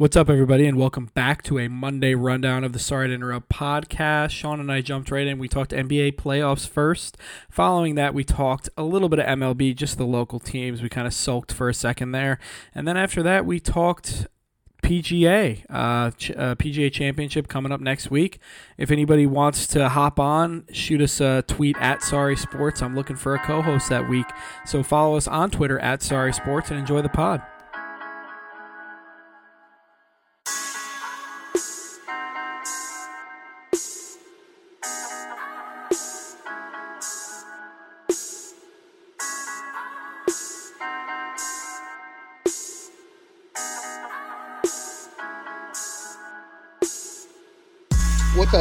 What's up, everybody, and welcome back to a Monday rundown of the Sorry to Interrupt podcast. Sean and I jumped right in. We talked NBA playoffs first. Following that, we talked a little bit of MLB, just the local teams. We kind of sulked for a second there. And then after that, we talked PGA, uh, ch- uh, PGA Championship coming up next week. If anybody wants to hop on, shoot us a tweet at Sorry Sports. I'm looking for a co host that week. So follow us on Twitter at Sorry Sports and enjoy the pod.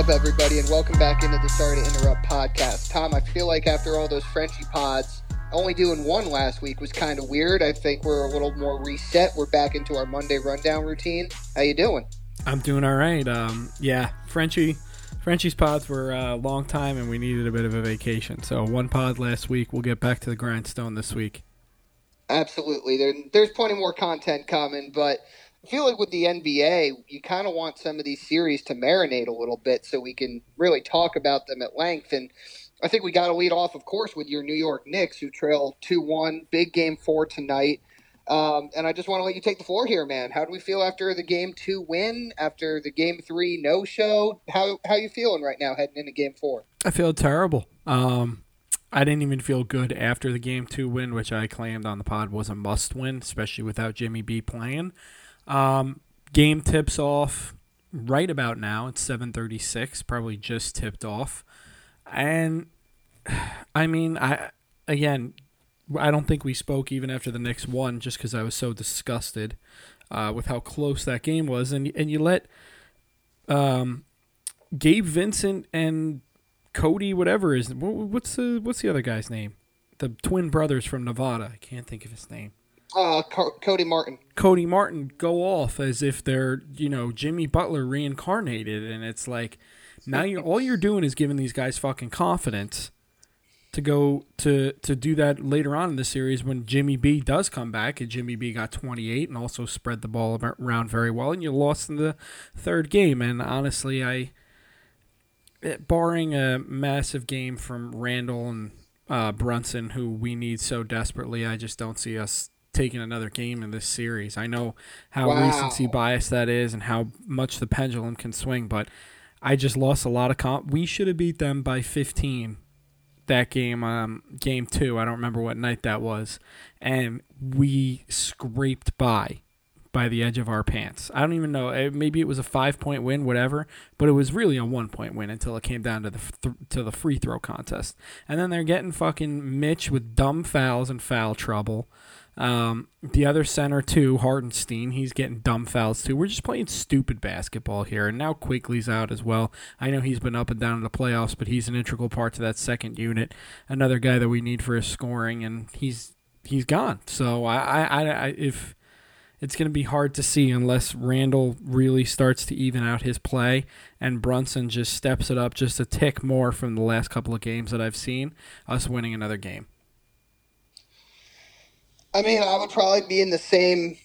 Up, everybody, and welcome back into the Sorry to Interrupt podcast. Tom, I feel like after all those Frenchy pods, only doing one last week was kind of weird. I think we're a little more reset. We're back into our Monday rundown routine. How you doing? I'm doing all right. Um, yeah, Frenchie, Frenchie's pods were a long time, and we needed a bit of a vacation. So one pod last week. We'll get back to the grindstone this week. Absolutely. There, there's plenty more content coming, but I feel like with the NBA, you kind of want some of these series to marinate a little bit so we can really talk about them at length. And I think we got to lead off, of course, with your New York Knicks, who trail 2 1, big game four tonight. Um, and I just want to let you take the floor here, man. How do we feel after the game two win, after the game three no show? How how you feeling right now heading into game four? I feel terrible. Um, I didn't even feel good after the game two win, which I claimed on the pod was a must win, especially without Jimmy B playing. Um, game tips off right about now. It's 7:36, probably just tipped off. And I mean, I again, I don't think we spoke even after the Knicks won just cuz I was so disgusted uh, with how close that game was and and you let um, Gabe Vincent and Cody whatever is what's the what's the other guy's name? The twin brothers from Nevada. I can't think of his name. Uh, Co- Cody Martin. Cody Martin go off as if they're you know Jimmy Butler reincarnated, and it's like now you're all you're doing is giving these guys fucking confidence to go to to do that later on in the series when Jimmy B does come back and Jimmy B got 28 and also spread the ball around very well and you lost in the third game and honestly I eh, barring a massive game from Randle and uh, Brunson who we need so desperately I just don't see us taking another game in this series. I know how wow. recency bias that is and how much the pendulum can swing, but I just lost a lot of comp. We should have beat them by 15 that game, um, game two. I don't remember what night that was, and we scraped by by the edge of our pants. I don't even know. Eh, maybe it was a five point win, whatever, but it was really a one point win until it came down to the th- to the free throw contest. And then they're getting fucking Mitch with dumb fouls and foul trouble. Um, the other center too, Hartenstein, he's getting dumb fouls too. We're just playing stupid basketball here, and now Quickley's out as well. I know he's been up and down in the playoffs, but he's an integral part to that second unit. Another guy that we need for his scoring, and he's he's gone. So I, I, I if it's going to be hard to see unless Randle really starts to even out his play and Brunson just steps it up just a tick more from the last couple of games that I've seen us winning another game. I mean, I would probably be in the same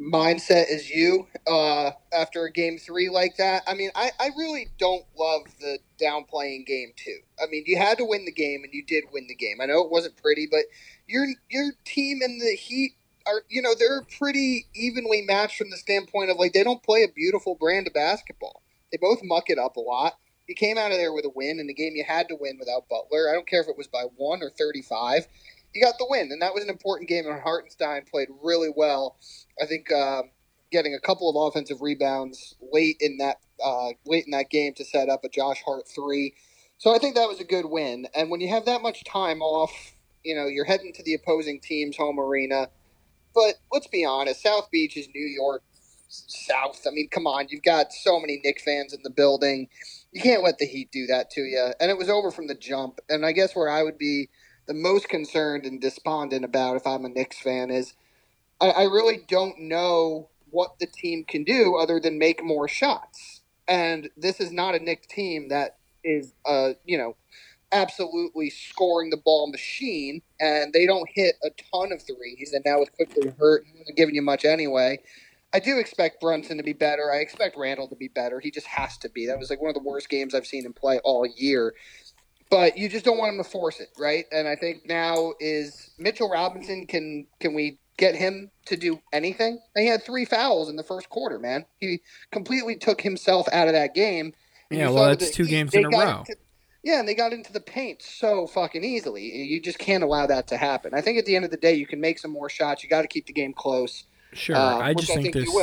mindset as you uh, after a game three like that. I mean, I, I really don't love the downplaying game two. I mean, you had to win the game, and you did win the game. I know it wasn't pretty, but your your team and the Heat are you know they're pretty evenly matched from the standpoint of like they don't play a beautiful brand of basketball. They both muck it up a lot. You came out of there with a win in a game you had to win without Butler. I don't care if it was by one or thirty five you got the win, and that was an important game. And Hartenstein played really well. I think uh, getting a couple of offensive rebounds late in that uh, late in that game to set up a Josh Hart three. So I think that was a good win. And when you have that much time off, you know you're heading to the opposing team's home arena. But let's be honest, South Beach is New York South. I mean, come on, you've got so many Knick fans in the building. You can't let the Heat do that to you. And it was over from the jump. And I guess where I would be the most concerned and despondent about if I'm a Knicks fan is I, I really don't know what the team can do other than make more shots. And this is not a Knicks team that is, uh, you know, absolutely scoring the ball machine, and they don't hit a ton of threes. And now with Quickley hurt, giving you much anyway. I do expect Brunson to be better. I expect Randle to be better. He just has to be. That was like one of the worst games I've seen him play all year. But you just don't want him to force it, right? And I think now is Mitchell Robinson. Can can we get him to do anything? And he had three fouls in the first quarter. Man, he completely took himself out of that game. Yeah, well, that's two games in a row. Into, yeah, and they got into the paint so fucking easily. You just can't allow that to happen. I think at the end of the day, you can make some more shots. You got to keep the game close. Sure, uh, I just think, I think, this.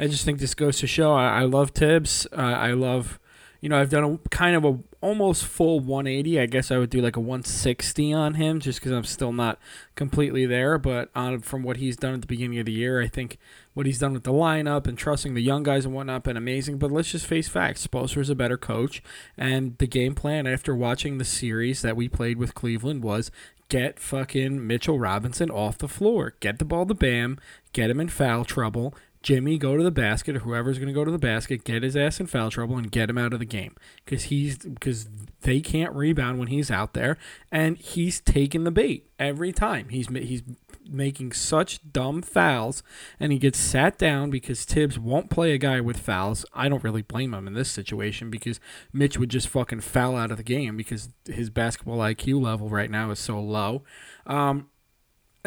I just think this goes to show. I, I love Thibs. Uh, I love, you know, I've done a kind of a almost full 180. I guess I would do like a 160 on him, just because I'm still not completely there. But on from what he's done at the beginning of the year, I think what he's done with the lineup and trusting the young guys and whatnot been amazing. But let's just face facts: Spoelstra's a better coach, and the game plan after watching the series that we played with Cleveland was get fucking Mitchell Robinson off the floor. Get the ball to Bam, get him in foul trouble. Jimmy, go to the basket, or whoever's going to go to the basket, get his ass in foul trouble and get him out of the game because he's because they can't rebound when he's out there, and he's taking the bait every time. He's he's making such dumb fouls, and he gets sat down because Thibs won't play a guy with fouls. I don't really blame him in this situation because Mitch would just fucking foul out of the game because his basketball IQ level right now is so low. Um,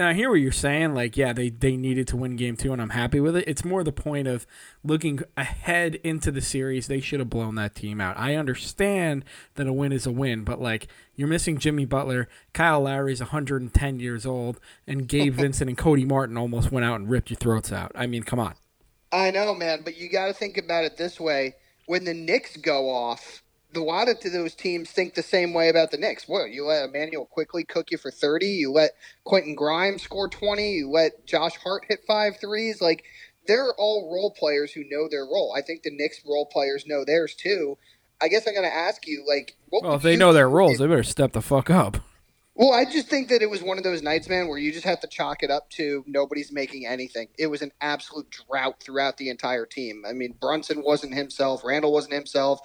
and I hear what you're saying. Like, yeah, they, they needed to win game two, and I'm happy with it. It's more the point of looking ahead into the series. They should have blown that team out. I understand that a win is a win, but like, you're missing Jimmy Butler. Kyle Lowry's 110 years old, and Gabe Vincent and Cody Martin almost went out and ripped your throats out. I mean, come on. I know, man, but you got to think about it this way: when the Knicks go off a lot of those teams think the same way about the Knicks. What you let Immanuel Quickley cook you for thirty, you let Quentin Grimes score twenty, you let Josh Hart hit five threes. Like they're all role players who know their role. I think the Knicks role players know theirs too. I guess I'm going to ask you, like, well, if they know their roles, they better step the fuck up. Well, I just think that it was one of those nights, man, where you just have to chalk it up to nobody's making anything. It was an absolute drought throughout the entire team. I mean, Brunson wasn't himself, Randle wasn't himself.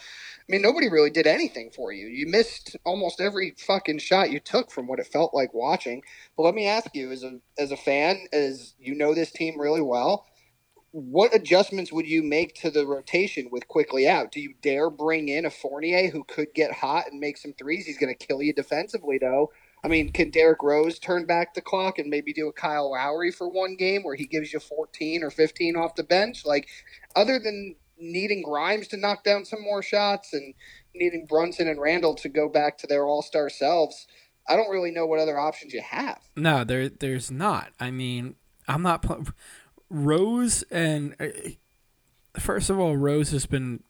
I mean, nobody really did anything for you. You missed almost every fucking shot you took from what it felt like watching. But let me ask you, as a as a fan, as you know this team really well, what adjustments would you make to the rotation with Quickley out? Do you dare bring in a Fournier who could get hot and make some threes? He's going to kill you defensively, though. I mean, can Derrick Rose turn back the clock and maybe do a Kyle Lowry for one game where he gives you 14 or 15 off the bench? Like, other than needing Grimes to knock down some more shots and needing Brunson and Randle to go back to their all star selves, I don't really know what other options you have. No, there there's not. I mean, I'm not pl- Rose and uh, first of all, Rose has been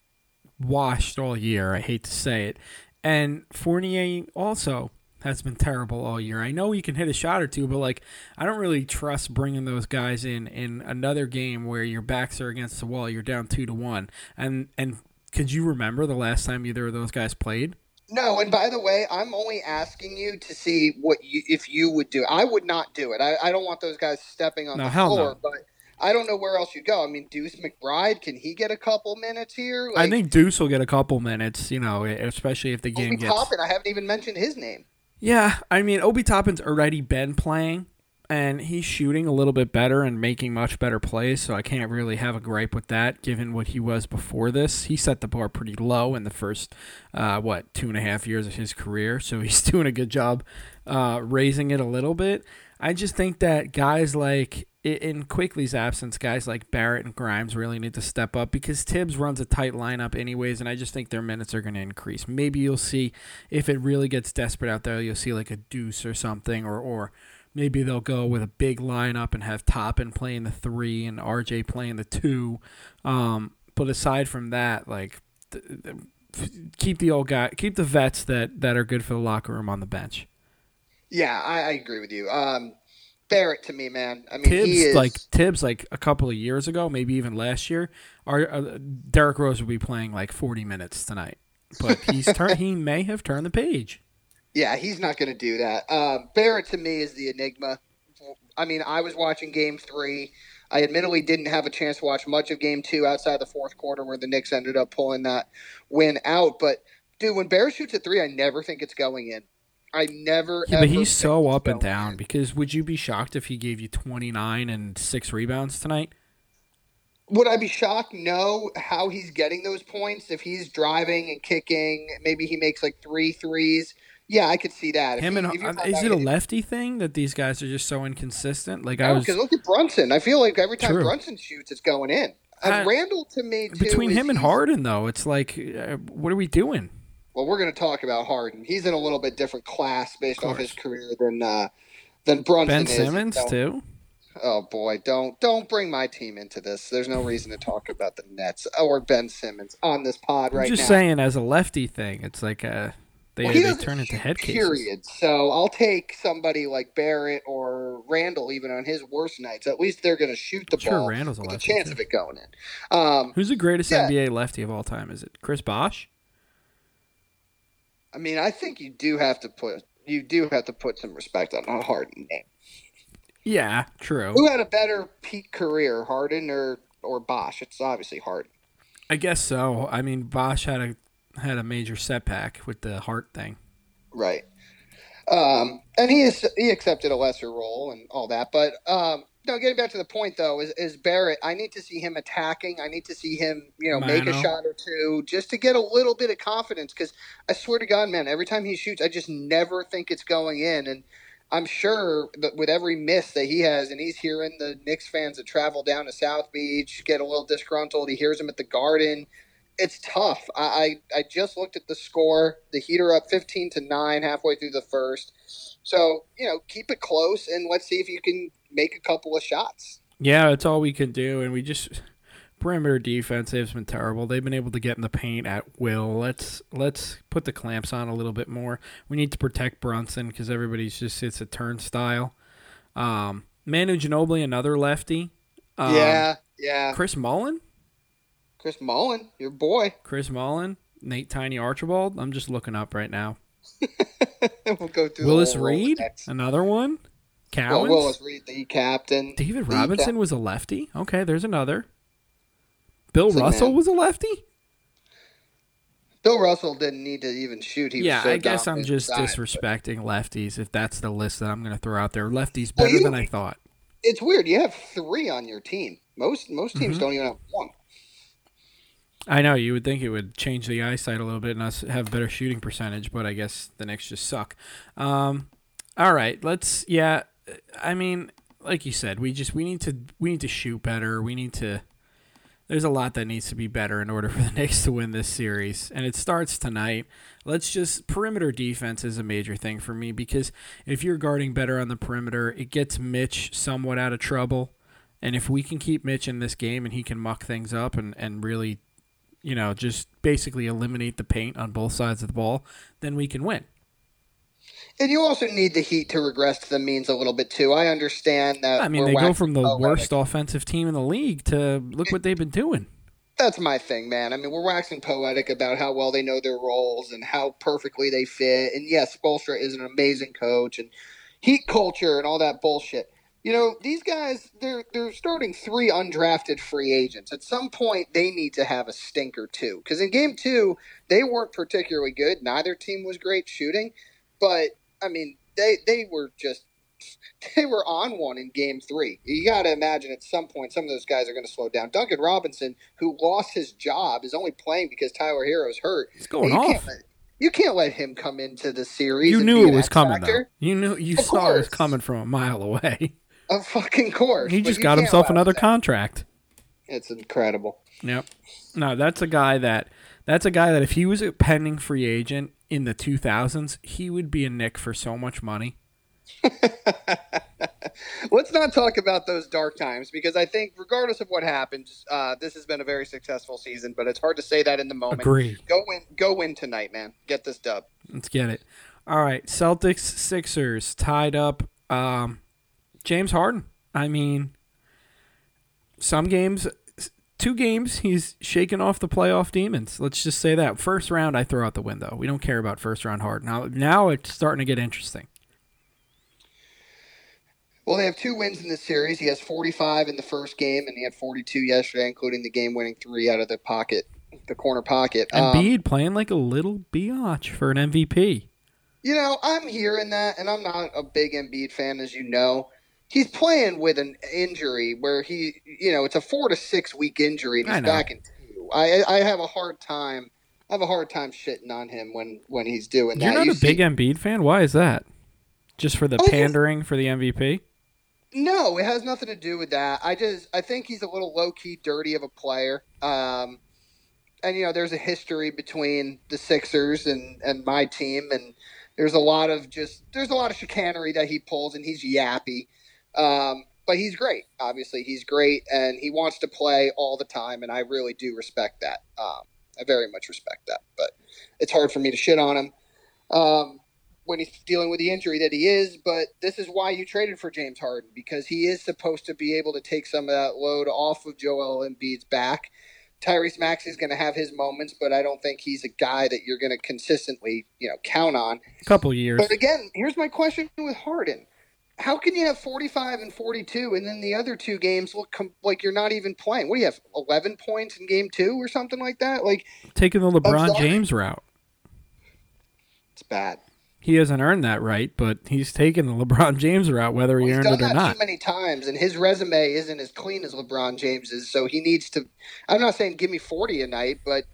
washed all year. I hate to say it, and Fournier also has been terrible all year. I know he can hit a shot or two, but like I don't really trust bringing those guys in in another game where your backs are against the wall, you're down two to one, and and could you remember the last time either of those guys played? No, and by the way, I'm only asking you to see what you if you would do. I would not do it. I, I don't want those guys stepping on no, the floor, no. but I don't know where else you go. I mean, Deuce McBride, can he get a couple minutes here? Like, I think Deuce will get a couple minutes, you know, especially if the game Obi gets. Toppin, I haven't even mentioned his name. Yeah, I mean, Obi Toppin's already been playing, and he's shooting a little bit better and making much better plays, so I can't really have a gripe with that given what he was before this. He set the bar pretty low in the first, uh, what, two and a half years of his career, so he's doing a good job uh, raising it a little bit. I just think that guys like in Quickley's absence, guys like Barrett and Grimes really need to step up because Thibs runs a tight lineup anyways, and I just think their minutes are going to increase. Maybe you'll see if it really gets desperate out there, you'll see like a Deuce or something, or or maybe they'll go with a big lineup and have Toppin playing the three and RJ playing the two. Um, but aside from that, like. keep the old guy, keep the vets that, that are good for the locker room on the bench. Yeah, I, I agree with you. Um, Barrett to me, man. I mean, Thibs is... like Thibs, like a couple of years ago, maybe even last year. Our uh, Derrick Rose will be playing like forty minutes tonight, but he's turned. he may have turned the page. Yeah, he's not going to do that. Uh, Barrett to me is the enigma. I mean, I was watching Game Three. I admittedly didn't have a chance to watch much of Game Two outside the fourth quarter, where the Knicks ended up pulling that win out. But dude, when Barrett shoots a three, I never think it's going in. I never. Yeah, but he's so up and down. Because would you be shocked if he gave you twenty nine and six rebounds tonight? Would I be shocked? No. How he's getting those points? If he's driving and kicking, maybe he makes like three threes. Yeah, I could see that. If Him he- and if is it a lefty thing that these guys are just so inconsistent? Like I was because look at Brunson. I feel like every time True. Brunson shoots, it's going in. And I- Randle to me too. between him and Harden though, it's like uh, what are we doing? Well, we're going to talk about Harden. He's in a little bit different class based Of off his career than uh, than Brunson Ben is. Simmons So- too. Oh boy, don't don't bring my team into this. There's no reason to talk about the Nets or Ben Simmons on this pod I'm right just now. saying, as a lefty thing, it's like uh, they Well, he they turn into head cases. Period. So I'll take somebody like Barrett or Randle, even on his worst nights. At least they're going to shoot the Sure, ball Randle's a with a lefty, chance too. of it going in. Um, Who's the greatest Yeah. NBA lefty of all time? Is it Chris Bosh? I mean, I think you do have to put you do have to put some respect on a Harden name. Yeah, true. Who had a better peak career, Harden or or Bosh? It's obviously Harden. I guess so. I mean, Bosh had a had a major setback with the heart thing. Right. Um, and he is he accepted a lesser role and all that, but um, no. Getting back to the point though, is, is Barrett? I need to see him attacking. I need to see him, you know, make a shot or two just to get a little bit of confidence. Because I swear to God, man, every time he shoots, I just never think it's going in. And I'm sure that with every miss that he has, and he's hearing the Knicks fans that travel down to South Beach get a little disgruntled. He hears them at the Garden. It's tough. I, I I just looked at the score. The Heat are up 15 to nine halfway through the first. So you know, keep it close, and let's see if you can make a couple of shots. Yeah, that's all we can do, and we just perimeter defense has been terrible. They've been able to get in the paint at will. Let's let's put the clamps on a little bit more. We need to protect Brunson because everybody's just it's a turnstile. Um, Manu Ginobili, another lefty. Um, yeah, yeah. Chris Mullin, Chris Mullin, your boy. Chris Mullin, Nate Tiny Archibald. I'm just looking up right now. we'll go through Willis Reed, another one. Well, Cowens. Willis Reed, the captain. David The Robinson was a lefty. Okay, there's another. Bill Listen, Russell man. was a lefty. Bill Russell didn't need to even shoot. He yeah, was so I guess I'm just inside. disrespecting lefties if that's the list that I'm going to throw out there. Lefties Well, better you- than I thought. It's weird. You have three on your team. Most most teams Mhm. don't even have one. I know you would think it would change the eyesight a little bit and us have better shooting percentage, but I guess the Knicks just suck. Um, all right, let's. Yeah, I mean, like you said, we just we need to we need to shoot better. We need to. There's a lot that needs to be better in order for the Knicks to win this series, and it starts tonight. Let's just perimeter defense is a major thing for me because if you're guarding better on the perimeter, it gets Mitch somewhat out of trouble. And if we can keep Mitch in this game and he can muck things up and, and really you know, just basically eliminate the paint on both sides of the ball, then we can win. And you also need the Heat to regress to the means a little bit too. I understand that. I mean, they go from the poetic. worst offensive team in the league to look what they've been doing. That's my thing, man. I mean, we're waxing poetic about how well they know their roles and how perfectly they fit. And yes, Spoelstra is an amazing coach and Heat culture and all that bullshit. You know, these guys they're they're starting three undrafted free agents. At some point, they need to have a stinker too. Because in game two, they weren't particularly good. Neither team was great shooting, but I mean, they they were just they were on one in game three. You got to imagine at some point some of those guys are going to slow down. Duncan Robinson, who lost his job, is only playing because Tyler Herro's hurt. It's going you off. Can't let, you can't let him come into the series. You knew it was coming though. You knew you Of saw it was coming from a mile away. Of fucking course. He just got himself another contract. It's incredible. Yep. No, that's a guy that that's a guy that if he was a pending free agent in the 2000s, he would be a Knick for so much money. Let's not talk about those dark times because I think, regardless of what happens, uh, this has been a very successful season. But it's hard to say that in the moment. Agree. Go win, go win tonight, man. Get this dub. Let's get it. All right, Celtics Sixers tied up. Um, James Harden. I mean, some games, two games, he's shaken off the playoff demons. Let's just say that. First round, I throw out the window. We don't care about first round hard. Now, now it's starting to get interesting. Well, they have two wins in this series. He has 45 in the first game, and he had 42 yesterday, including the game-winning three out of the pocket, the corner pocket. And Um, Embiid playing like a little biatch for an MVP. You know, I'm hearing that, and I'm not a big Embiid fan, as you know. He's playing with an injury where he, you know, it's a four to six week injury and I he's know. back in two. I I have a hard time. I have a hard time shitting on him when when he's doing that. You're not You a big see- Embiid fan. Why is that? Just for the I just- pandering for the MVP? No, it has nothing to do with that. I just I think he's a little low key dirty of a player. Um, and you know, there's a history between the Sixers and and my team, and there's a lot of just there's a lot of chicanery that he pulls, and he's yappy. Um, but he's great. Obviously, he's great, and he wants to play all the time, and I really do respect that. Um, I very much respect that. But it's hard for me to shit on him. Um, when he's dealing with the injury that he is, but this is why you traded for James Harden because he is supposed to be able to take some of that load off of Joel Embiid's back. Tyrese Maxey is going to have his moments, but I don't think he's a guy that you're going to consistently, you know, count on. A couple years. But again, here's my question with Harden: How can you have 45 and 42, and then the other two games look com- like you're not even playing? What do you have? 11 points in game two or something like that? Like Taking the LeBron. James route. it's bad. He hasn't earned that right, but he's taken the LeBron James route, whether he earned it or not. too many times, and his resume isn't as clean as LeBron James's. So he needs to. I'm not saying give me 40 a night, but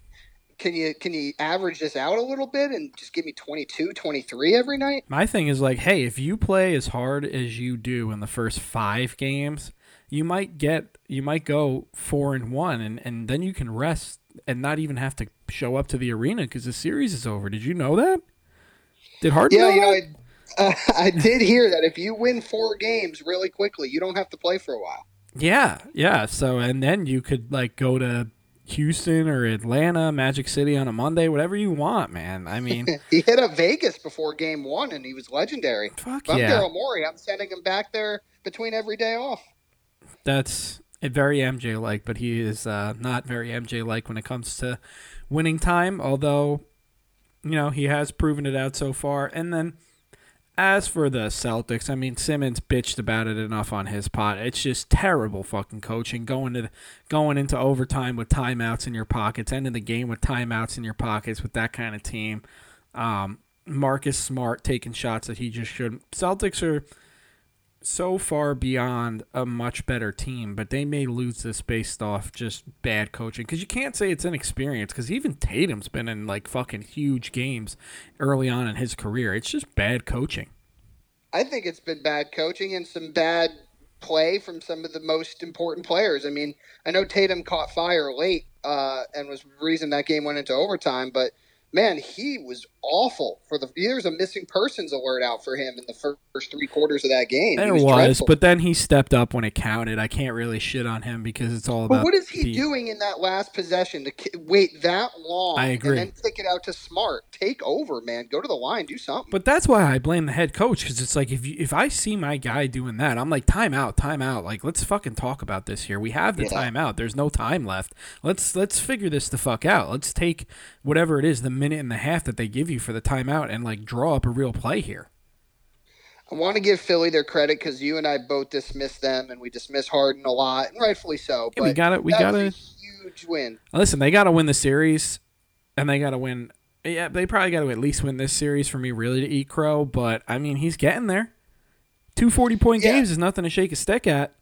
can you can you average this out a little bit and just give me 22, 23 every night? My thing is like, hey, if you play as hard as you do in the first five games, you might get you might go four and one, and and then you can rest and not even have to show up to the arena because the series is over. Did you know that? Did Harden? Yeah, you know? I, uh, I did hear that if you win four games really quickly, you don't have to play for a while. Yeah, yeah. So and then you could like go to Houston or Atlanta, Magic City on a Monday, whatever you want, man. I mean, He hit up Vegas before game one, and he was legendary. fuck I'm yeah. Daryl Morey, I'm sending him back there between every day off. That's very MJ like, but he is uh, not very MJ like when it comes to winning time. Although, you know, he has proven it out so far. And then, as for the Celtics, I mean, Simmons bitched about it enough on his pot. It's just terrible fucking coaching. Going to going into overtime with timeouts in your pockets, ending the game with timeouts in your pockets with that kind of team. Um, Marcus Smart taking shots that he just shouldn't. Celtics are so far beyond a much better team, but they may lose this based off just bad coaching. Because you can't say it's inexperience. Because even Tatum's been in like fucking huge games early on in his career. It's just bad coaching. I think it's been bad coaching and some bad play from some of the most important players. I mean, I know Tatum caught fire late uh, and was the reason that game went into overtime, but man, he was awful for the. There's a missing persons alert out for him in the first three quarters of that game. He There was, dreadful. but then he stepped up when it counted. I can't really shit on him because it's all But about. what is he the- doing in that last possession to wait that long? I agree. And then kick it out to Smart. Take over, man. Go to the line. Do something. But that's why I blame the head coach because it's like if you, if I see my guy doing that, I'm like time out, time out. Like let's fucking talk about this here. We have the Yeah. time out. There's no time left. Let's let's figure this the fuck out. Let's take whatever it is, the minute and the half that they give you for the timeout, and like draw up a real play here. I want to give Philly their credit because you and I both dismiss them, and we dismiss Harden a lot, and rightfully so. Yeah, but we got it. we gotta- a huge win. Listen, they got to win the series, and they got to win. Yeah, they probably got to at least win this series for me really to eat crow. But I mean, he's getting there. Two forty point Yeah. games is nothing to shake a stick at.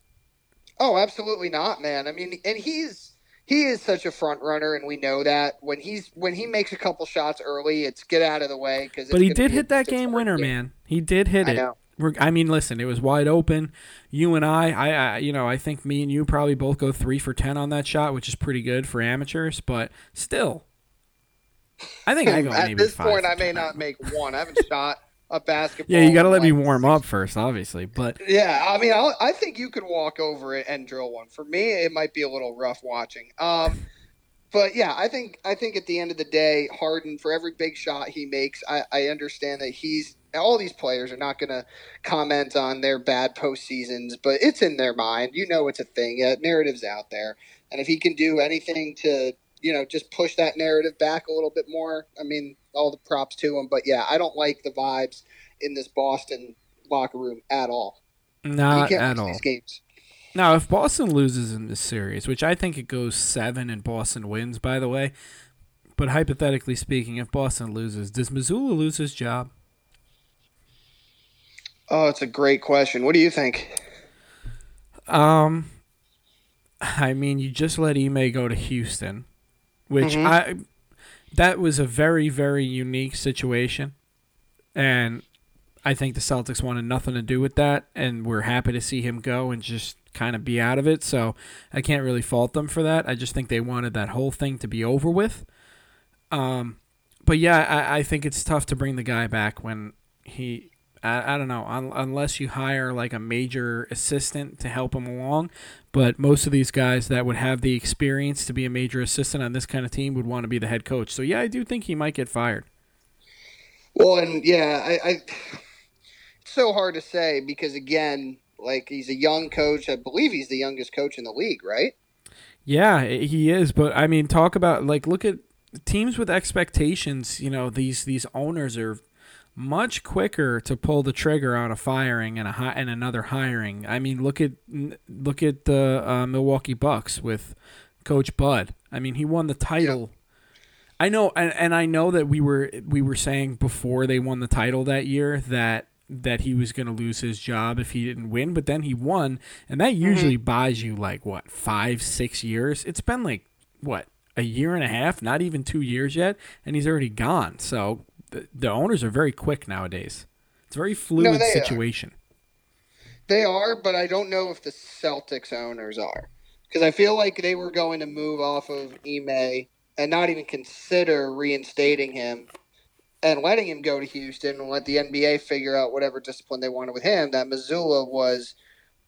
Oh, absolutely not, man. I mean, and he's he is such a front runner, and we know that when he's when he makes a couple shots early, it's get out of the way because. But he did hit that game winner, man. He did hit I it. know. I mean, listen, it was wide open. You and I, I, I, you know, I think me and you probably both go three for ten on that shot, which is pretty good for amateurs. But still, I think I go At this point, I may 10. not make one. I haven't shot a basketball. Yeah, you got to let me like, warm up first, obviously. But Yeah, I mean, I'll, I think you could walk over it and drill one. For me, it might be a little rough watching. Um, but yeah, I think I think at the end of the day, Harden for every big shot he makes, I, I understand that he's all these players are not going to comment on their bad postseasons, but it's in their mind. You know, it's a thing. Yeah, narratives out there, and if he can do anything to you know just push that narrative back a little bit more, I mean, all the props to him. But yeah, I don't like the vibes in this Boston locker room at all. not at all. games. Now, if Boston loses in this series, which I think it goes seven and Boston wins, by the way, but hypothetically speaking, if Boston loses, does Mazzulla lose his job? Oh, it's a great question. What do you think? Um, I mean, you just let Ime go to Houston, which Mhm. I that was a very very unique situation, and I think the Celtics wanted nothing to do with that, and we're happy to see him go and just kind of be out of it. So I can't really fault them for that. I just think they wanted that whole thing to be over with. Um, but yeah, I, I think it's tough to bring the guy back when he. I, I don't know un, unless you hire like a major assistant to help him along, but most of these guys that would have the experience to be a major assistant on this kind of team would want to be the head coach. So yeah, I do think he might get fired. Well, and yeah, I, I it's so hard to say because again, like he's a young coach. I believe he's the youngest coach in the league, right? Yeah, he is. But I mean, talk about like look at teams with expectations. You know, these these owners are much quicker to pull the trigger on a firing and a hi- and another hiring. I mean, look at look at the uh, Milwaukee Bucks with Coach Bud. I mean, he won the title. I know, and, and I know that we were we were saying before they won the title that year that that he was going to lose his job if he didn't win, but then he won, and that usually buys you like what five six years. It's been like what a year and a half, not even two years yet, and he's already gone. So the, the owners are very quick nowadays. It's a very fluid they are. situation. They are, but I don't know if the Celtics owners are because I feel like they were going to move off of Ime and not even consider reinstating him and letting him go to Houston and let the NBA figure out whatever discipline they wanted with him. That Mazzulla was,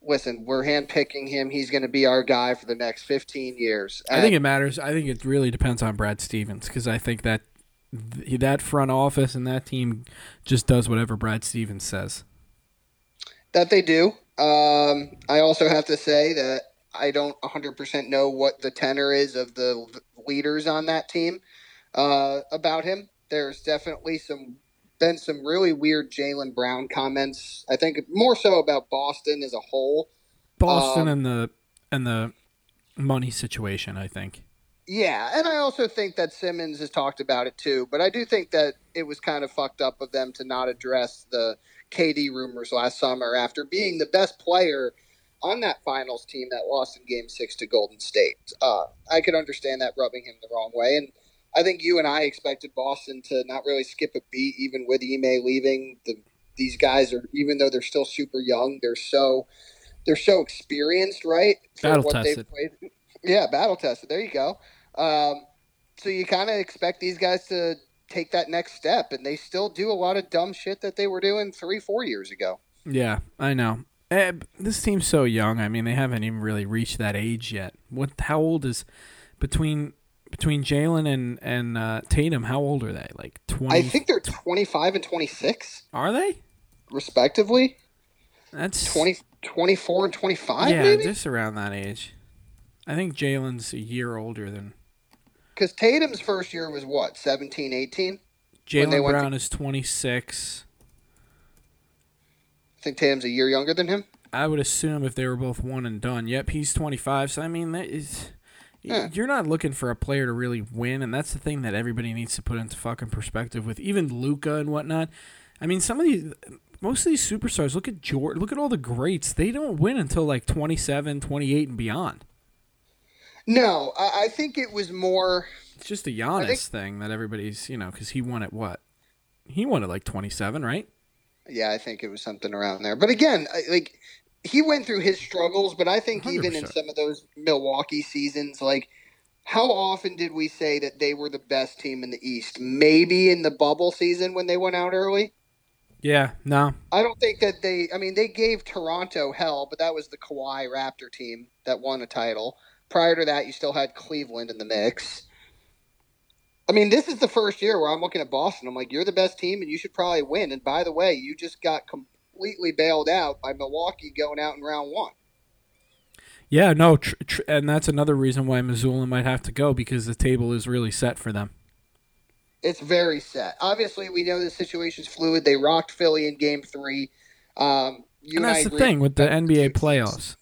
listen, we're handpicking him. He's going to be our guy for the next 15 years. I think it matters. I think it really depends on Brad Stevens because I think that th- that front office and that team just does whatever Brad Stevens says. That they do. Um, I also have to say that I don't 100% know what the tenor is of the leaders on that team uh, about him. There's definitely some been some really weird Jaylen Brown comments. I think more so about Boston as a whole. Boston Um, and the and the money situation. I think. Yeah, and I also think that Simmons has talked about it too. But I do think that it was kind of fucked up of them to not address the KD rumors last summer after being the best player on that finals team that lost in Game Six to Golden State. Uh, I could understand that rubbing him the wrong way, and I think you and I expected Boston to not really skip a beat, even with Ime leaving. The, these guys are, even though they're still super young, they're so they're so experienced, right? Battle tested. Yeah, battle tested. There you go. Um, so you kind of expect these guys to take that next step, and they still do a lot of dumb shit that they were doing three, four years ago. Yeah, I know. Eh, this team's so young. I mean, they haven't even really reached that age yet. What? How old is between between Jaylen and and uh, Tatum? How old are they? Like twenty? I think they're 25 and 26, are they? respectively. That's 20, 24 and 25, yeah, maybe? just around that age. I think Jaylen's a year older than Because Tatum's first year was what, 17, 18? When they Jaylen Brown. is twenty six. I think Tatum's a year younger than him. I would assume if they were both one and done. Yep, he's 25. So I mean, that is Yeah. you're not looking for a player to really win, and that's the thing that everybody needs to put into fucking perspective with even Luka and whatnot. I mean, some of these, most of these superstars. Look at Jordan. Look at all the greats. They don't win until like 27, 28, and beyond. No, I, I think it was more. It's just a Giannis think- thing that everybody's you know because he won at what? He won at like 27, right? Yeah, I think it was something around there. But again, like he went through his struggles, but I think even in some of those Milwaukee seasons, like how often did we say that they were the best team in the East? Maybe in the bubble season when they went out early. Yeah. No. I don't think that they. I mean, they gave Toronto hell, but that was the Kawhi Raptor team that won a title. Prior to that, you still had Cleveland in the mix. I mean, this is the first year where I'm looking at Boston. I'm like, you're the best team, and you should probably win. And by the way, you just got completely bailed out by Milwaukee going out in round one. Yeah. No. Tr- tr- and that's another reason why Mazzulla might have to go because the table is really set for them. It's very set. Obviously, we know the situation's fluid. They rocked Philly in Game Three. Um, you and and, that's I the agree thing with the NBA playoffs.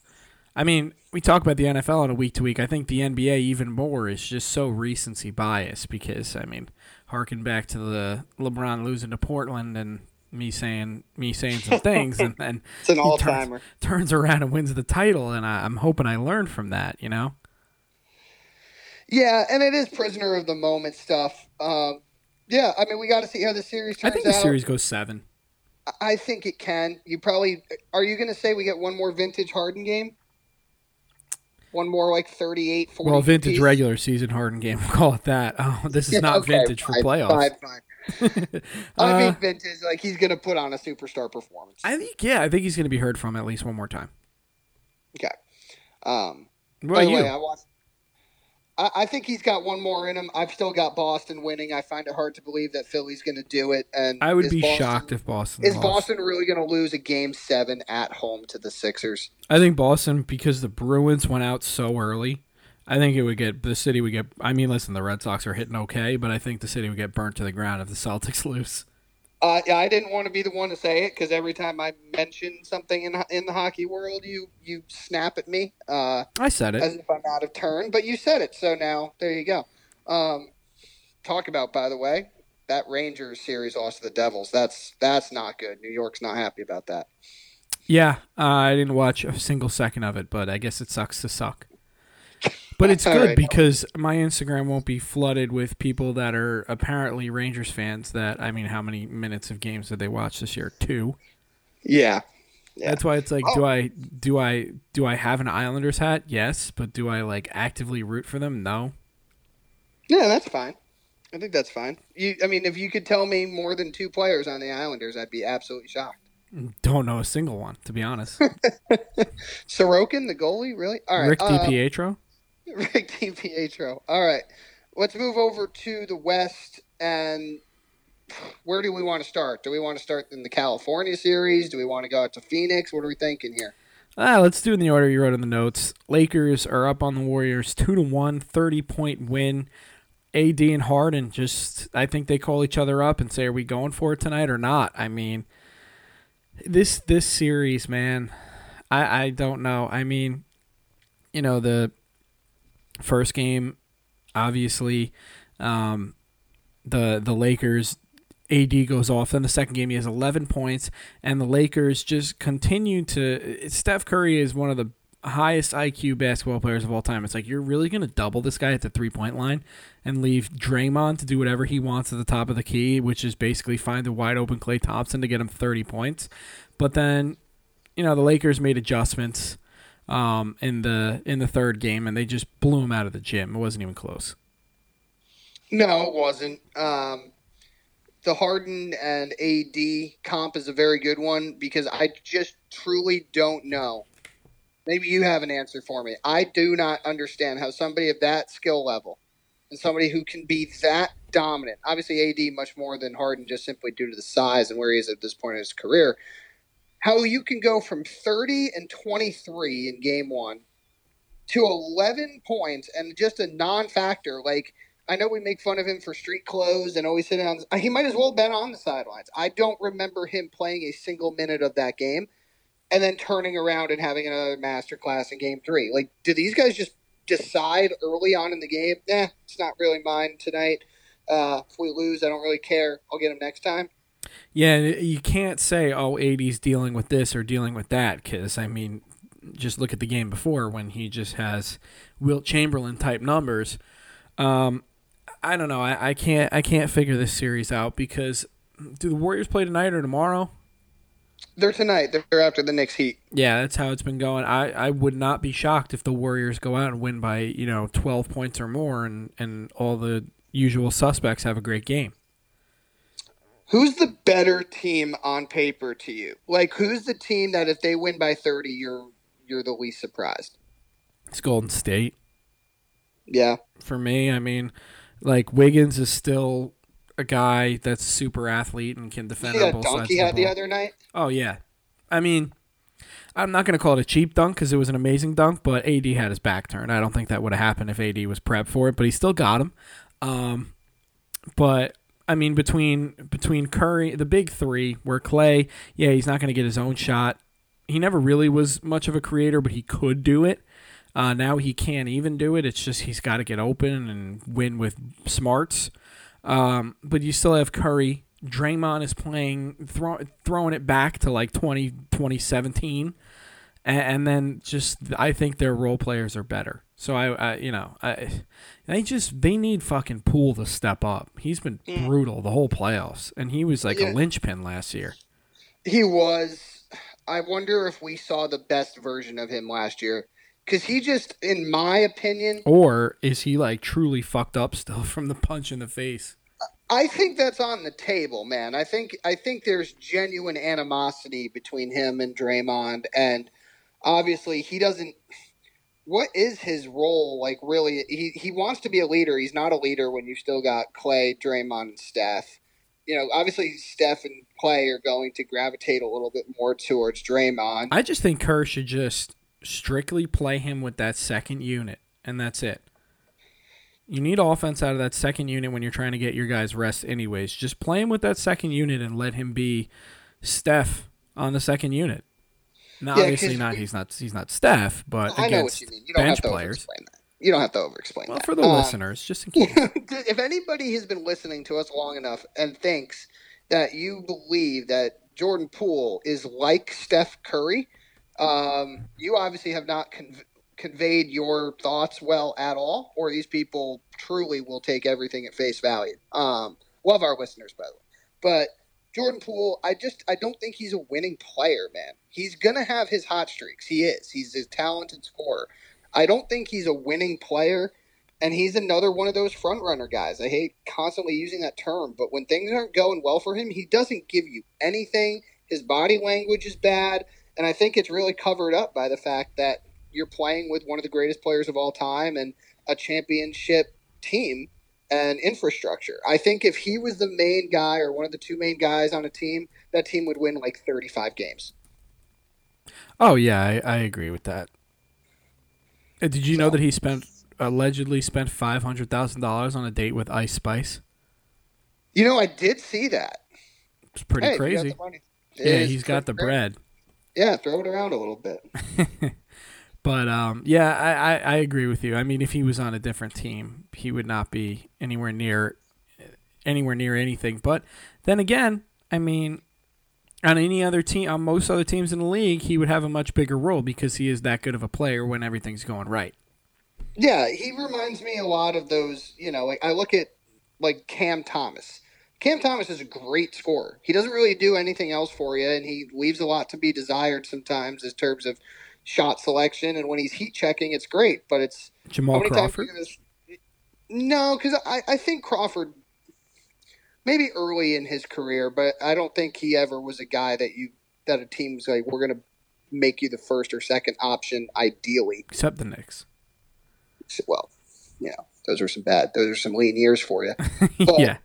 I mean, we talk about the NFL on a week to week. I think the NBA even more is just so recency bias because I mean, harken back to the LeBron losing to Portland and me saying me saying some things, and then It's an all turns, timer. turns around and wins the title, and I, I'm hoping I learned from that. You know, Yeah, and it is prisoner of the moment stuff. Um, yeah, I mean, we got to see how the series turns. I think the out. series goes seven. I think it can. You probably are you going to say we get one more vintage Harden game? One more like 38 40 Well, vintage piece? regular season Harden game. We'll call it that. Oh, this is Yeah, not okay, vintage for fine, playoffs. Fine, fine. I Uh, think vintage like he's going to put on a superstar performance. I think yeah, I think he's going to be heard from at least one more time. okay. Um What by the you? way, I watched I, I think he's got one more in him. I've still got Boston winning. I find it hard to believe that Philly's going to do it. And I would be Boston- shocked if Boston Is lost. Boston really going to lose a game seven at home to the Sixers? I think Boston because the Bruins went out so early. I think it would get the city would get. I mean, listen, the Red Sox are hitting okay, but I think the city would get burnt to the ground if the Celtics lose. Uh, I didn't want to be the one to say it because every time I mention something in in the hockey world, you you snap at me uh, I said it as if I'm out of turn. But you said it, so now there you go. Um, talk about, by the way, that Rangers series lost to the Devils. That's that's not good. New York's not happy about that. Yeah, uh, I didn't watch a single second of it, but I guess it sucks to suck. But it's good right. because my Instagram won't be flooded with people that are apparently Rangers fans. That I mean, how many minutes of games did they watch this year? Two. Yeah, Yeah. That's why it's like, Oh. do I do I do I have an Islanders hat? Yes, but do I like actively root for them? No. yeah, that's fine. I think that's fine. You, I mean, if you could tell me more than two players on the Islanders, I'd be absolutely shocked. Don't know a single one, to be honest. Sorokin, the goalie, really? All right, Rick uh, DiPietro. Rick Pietro. All right, let's move over to the West and where do we want to start? Do we want to start in the California series? Do we want to go out to Phoenix? What are we thinking here? Ah, let's do in the order you wrote in the notes. Lakers are up on the Warriors two to one, 30 point win. AD and Harden just I think they call each other up and say, Are we going for it tonight or not? I mean this this series, man, I, I don't know. I mean, you know, the first game, obviously, um, the the Lakers AD goes off. Then the second game, he has 11 points, and the Lakers just continue to. Steph Curry is one of the highest IQ basketball players of all time. It's like you're really going to double this guy at the three point line and leave Draymond to do whatever he wants at the top of the key, which is basically find the wide open Klay Thompson to get him 30 points. But then, you know, the Lakers made adjustments um, in the in the third game, and they just blew him out of the gym. It wasn't even close. No, it wasn't. Um, the Harden and AD comp is a very good one because I just truly don't know. Maybe you have an answer for me. I do not understand how somebody of that skill level and somebody who can be that dominant, obviously AD much more than Harden just simply due to the size and where he is at this point in his career, how you can go from 30 and 23 in game one to 11 points and just a non factor. Like, I know we make fun of him for street clothes and always sitting on. He might as well have been on the sidelines. I don't remember him playing a single minute of that game, and then turning around and having another master class in game three. Like, do these guys just decide early on in the game? Nah, it's not really mine tonight. Uh, if we lose, I don't really care. I'll get him next time. Yeah, you can't say, oh, AD's dealing with this or dealing with that, because, I mean, just look at the game before when he just has Wilt Chamberlain type numbers. Um, I don't know. I, I can't. I can't figure this series out because do the Warriors play tonight or tomorrow? They're tonight. They're after the Knicks Heat. Yeah, that's how it's been going. I, I would not be shocked if the Warriors go out and win by you know twelve points or more, and and all the usual suspects have a great game. Who's the better team on paper to you? Like, who's the team that if they win by thirty, you're you're the least surprised? It's Golden State. Yeah. for me. I mean, like Wiggins is still a guy that's super athlete and can defend on both sides he had the the other night? Oh yeah, I mean, I'm not going to call it a cheap dunk because it was an amazing dunk, but AD had his back turned. I don't think that would have happened if AD was prepped for it, but he still got him. Um, but I mean, between between Curry, the big three, where Klay, yeah, he's not going to get his own shot. He never really was much of a creator, but he could do it. Uh, now he can't even do it. It's just he's got to get open and win with smarts. Um, but you still have Curry, Draymond is playing throw, throwing it back to like 20, 2017 and, and then just I think their role players are better. So I, I you know, I they just they need fucking Poole to step up. He's been Mm. brutal the whole playoffs, and he was like Yeah. a linchpin last year. He was. I wonder if we saw the best version of him last year. Because he just, in my opinion, Or is he like truly fucked up still from the punch in the face? I think that's on the table, man. I think I think there's genuine animosity between him and Draymond, and obviously he doesn't. What is his role? Like, really, he he wants to be a leader. He's not a leader when you still got Klay, Draymond, and Steph. You know, obviously Steph and Klay are going to gravitate a little bit more towards Draymond. I just think Kerr should just strictly play him with that second unit, and that's it. You need offense out of that second unit when you're trying to get your guys rest, anyways. Just play him with that second unit and let him be Steph on the second unit. Now, Yeah, obviously not. He's not. He's not Steph, but I know what you mean. You don't have to players. over-explain that. You don't have to overexplain. Well, that. for the Um, listeners, just in case. if anybody has been listening to us long enough and thinks that you believe that Jordan Poole is like Steph Curry, um, you obviously have not conv- conveyed your thoughts well at all, or these people truly will take everything at face value. Um, love our listeners, by the way, but Jordan Poole, I just I don't think he's a winning player, man. He's gonna have his hot streaks. He is. He's a talented scorer. I don't think he's a winning player and he's another one of those front runner guys. I hate constantly using that term, but when things aren't going well for him, he doesn't give you anything. His body language is bad, and I think it's really covered up by the fact that you're playing with one of the greatest players of all time and a championship team and infrastructure. I think if he was the main guy or one of the two main guys on a team, that team would win like 35 games. Oh yeah, I, I agree with that. Uh, Did you know that he spent allegedly spent five hundred thousand dollars on a date with Ice Spice? You know, I did see that. It's pretty Hey, if you got crazy. the money- it Yeah, he's got the bread. Yeah, throw it around a little bit. But um, yeah, I, I, I agree with you. I mean, if he was on a different team, he would not be anywhere near anywhere near anything. But then again, I mean, on any other team, on most other teams in the league, he would have a much bigger role because he is that good of a player when everything's going right. Yeah, he reminds me a lot of those. You know, like I look at like Cam Thomas. Cam Thomas is a great scorer. He doesn't really do anything else for you, and he leaves a lot to be desired sometimes in terms of shot selection. And when he's heat checking, it's great. But it's Jamal Crawford. No, because I, I think Crawford maybe early in his career, but I don't think he ever was a guy that you that a team's like we're gonna make you the first or second option ideally. Except the Knicks. well, you know, those are some bad, those are some lean years for you. But- yeah.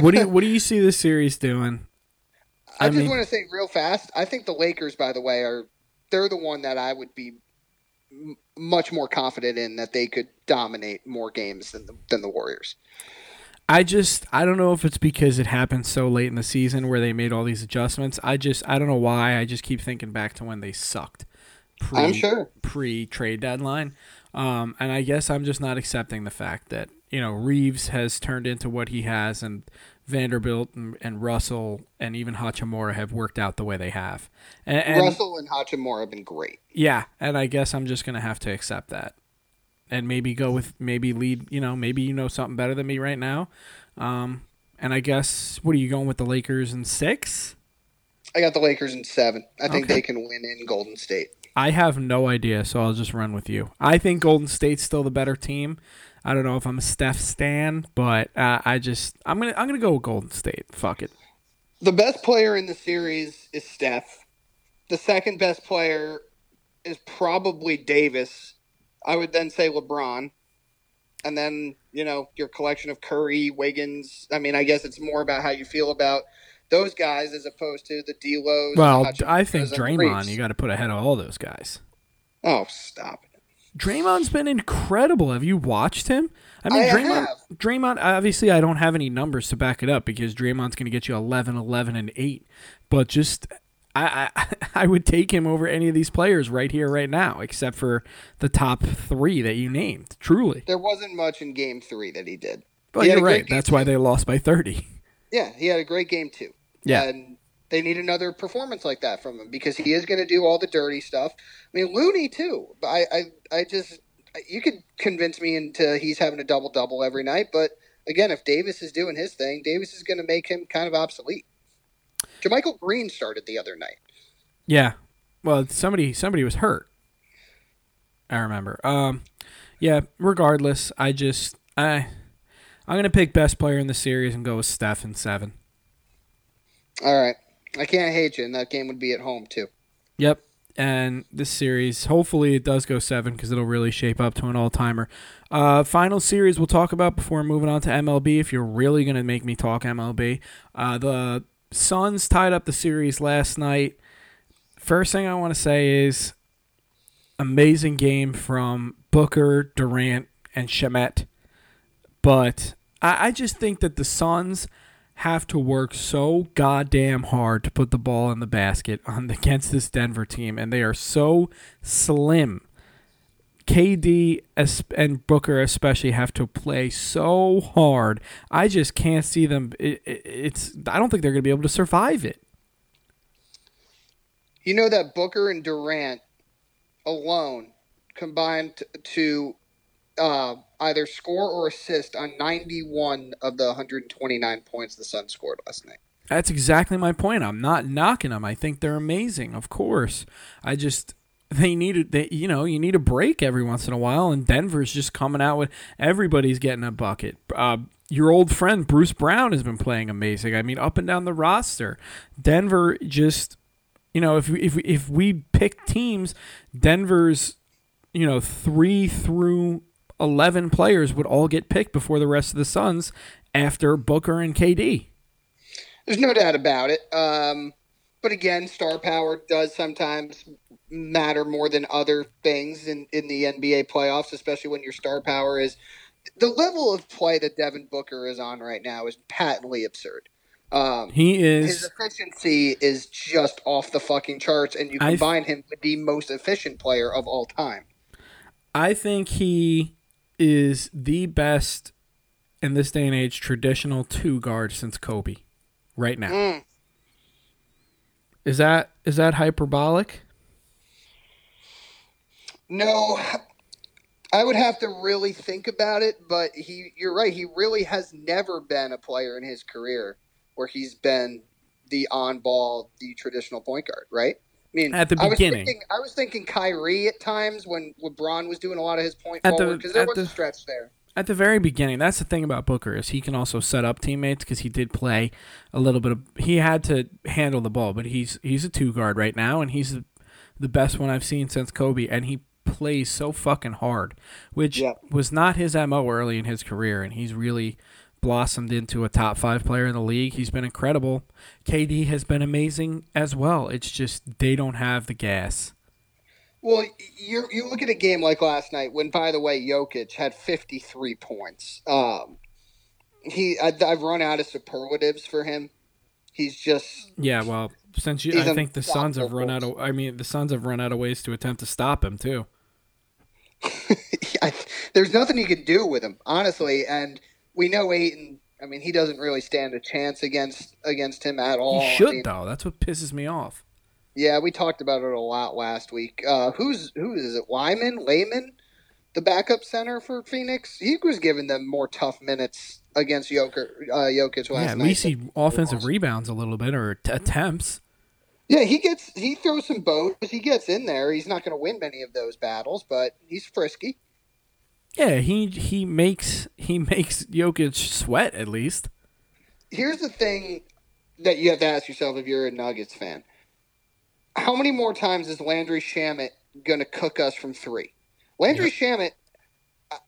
what do you What do you see this series doing? I, I just mean- want to say real fast. I think the Lakers, by the way, are they're the one that I would be m- much more confident in that they could dominate more games than the, than the Warriors. I just I don't know if it's because it happened so late in the season where they made all these adjustments. I just I don't know why. I just keep thinking back to when they sucked. Pre, I'm sure. pre trade deadline. Um, and I guess I'm just not accepting the fact that you know Reeves has turned into what he has, and Vanderbilt and, and Russell and even Hachimura have worked out the way they have. And, and Russell and Hachimura have been great. yeah, and I guess I'm just gonna have to accept that, and maybe go with maybe lead. You know, maybe you know something better than me right now. Um, and I guess what are you going with the Lakers in six? I got the Lakers in seven. I think Okay. they can win in Golden State. I have no idea, so I'll just run with you. I think Golden State's still the better team. I don't know if I'm a Steph stan, but uh, I just I'm gonna I'm gonna go with Golden State. Fuck it. The best player in the series is Steph. The second best player is probably Davis. I would then say LeBron. And then, you know, your collection of Curry, Wiggins. I mean, I guess it's more about how you feel about those guys as opposed to the D'Los. Well, I think Draymond you got to put ahead of all those guys. Oh, stop it. Draymond's been incredible. Have you watched him? I mean, I Draymond. have. Draymond. Obviously, I don't have any numbers to back it up because Draymond's going to get you 11, 11, and eight. But just, I, I, I would take him over any of these players right here, right now, except for the top three that you named. Truly. There wasn't much in game three that he did. Well, He you're right. That's why they lost by 30. Yeah, he had a great game too. Yeah. And they need another performance like that from him because he is going to do all the dirty stuff. I mean, Looney too. But I, I, I just you could convince me into he's having a double double every night. But again, if Davis is doing his thing, Davis is going to make him kind of obsolete. JaMychal Green started the other night. Yeah. Well, somebody somebody was hurt. I remember. Um, yeah. Regardless, I just I I'm gonna pick best player in the series and go with Steph in seven. All right, I can't hate you, and that game would be at home too. Yep. And this series, hopefully, it does go seven because it'll really shape up to an all timer. Uh, final series we'll talk about before moving on to MLB. If you're really gonna make me talk MLB, uh, the Suns tied up the series last night. First thing I want to say is amazing game from Booker, Durant, and Shamet. But I, I just think that the Suns have to work so goddamn hard to put the ball in the basket on against this Denver team, and they are so slim. KD and Booker especially have to play so hard. I just can't see them. It, it, it's. I don't think they're going to be able to survive it. You know that Booker and Durant alone combined to uh, either score or assist on 91 of the 129 points the Suns scored last night. That's exactly my point. I'm not knocking them. I think they're amazing, of course. I just they need they you know you need a break every once in a while, and Denver's just coming out with everybody's getting a bucket. Uh, your old friend Bruce Brown has been playing amazing. I mean, up and down the roster, Denver just you know if we, if if we pick teams, Denver's you know three through 11 players would all get picked before the rest of the Suns after Booker and KD. There's no doubt about it. Um, but again, star power does sometimes matter more than other things in, in the NBA playoffs, especially when your star power is the level of play that Devin Booker is on right now is patently absurd. Um, he is his efficiency is just off the fucking charts, and you combine I've, him with the most efficient player of all time. I think he is the best in this day and age traditional two guard since Kobe, right now. Mm. Is that is that hyperbolic? No, I would have to really think about it, but he you're right, he really has never been a player in his career where he's been the on ball, the traditional point guard, right? I mean, at the beginning, I was thinking, I was thinking Kyrie at times when LeBron was doing a lot of his point at forward because there was the, a stretch there. At the very beginning, that's the thing about Booker is he can also set up teammates because he did play a little bit of. He had to handle the ball, but he's he's a two guard right now, and he's the best one I've seen since Kobe, and he plays so fucking hard, which yeah. was not his mo early in his career, and he's really blossomed into a top five player in the league. He's been incredible. KD has been amazing as well. It's just they don't have the gas. Well, you you look at a game like last night when, by the way, Jokic had 53 points. Um, he I, have run out of superlatives for him. He's just yeah. Well, since you, I think the Suns have run out of. I mean, the Suns have run out of ways to attempt to stop him too. there's nothing you can do with him, honestly, and we know Ayton. I mean, he doesn't really stand a chance against against him at all. He should I mean, though. That's what pisses me off. Yeah, we talked about it a lot last week. Uh, who's who is it? Lyman, Layman, the backup center for Phoenix. He was giving them more tough minutes against Jokic, uh, Jokic last yeah, at least he offensive rebounds a little bit or t- attempts. Yeah, he gets he throws some boats. He gets in there. He's not going to win many of those battles, but he's frisky. Yeah, he he makes he makes Jokic sweat at least. Here's the thing that you have to ask yourself if you're a Nuggets fan: How many more times is Landry Shamet going to cook us from three? Landry yep. Shamet,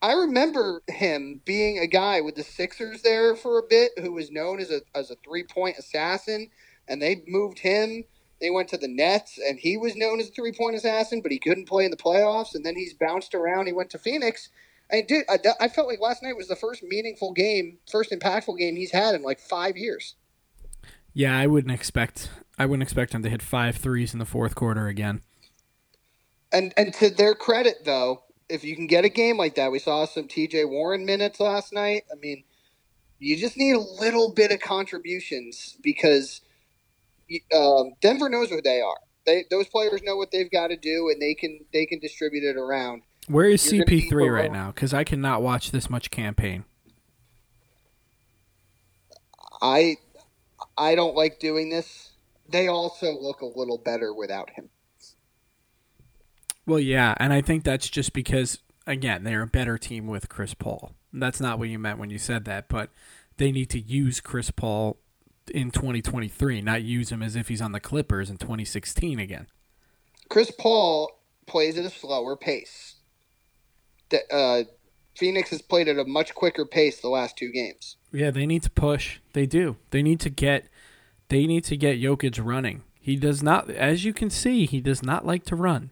I remember him being a guy with the Sixers there for a bit, who was known as a as a three point assassin, and they moved him. They went to the Nets, and he was known as a three point assassin, but he couldn't play in the playoffs. And then he's bounced around. He went to Phoenix, I did. I, I felt like last night was the first meaningful game, first impactful game he's had in like five years. Yeah, I wouldn't expect. I wouldn't expect him to hit five threes in the fourth quarter again. And and to their credit, though, if you can get a game like that, we saw some T.J. Warren minutes last night. I mean, You just need a little bit of contributions because um, Denver knows what they are. They those players know what they've got to do, and they can they can distribute it around. Where is CP3 right now? Because I cannot watch this much Cam Payne. I I don't like doing this. They also look a little better without him. Well, yeah, and I think that's just because again they're a better team with Chris Paul. That's not what you meant when you said that, but they need to use Chris Paul in 2023, not use him as if he's on the Clippers in 2016 again. Chris Paul plays at a slower pace. Uh, Phoenix has played at a much quicker pace the last two games. Yeah, they need to push. They do. They need to get. They need to get Jokic running. He does not, as you can see, he does not like to run.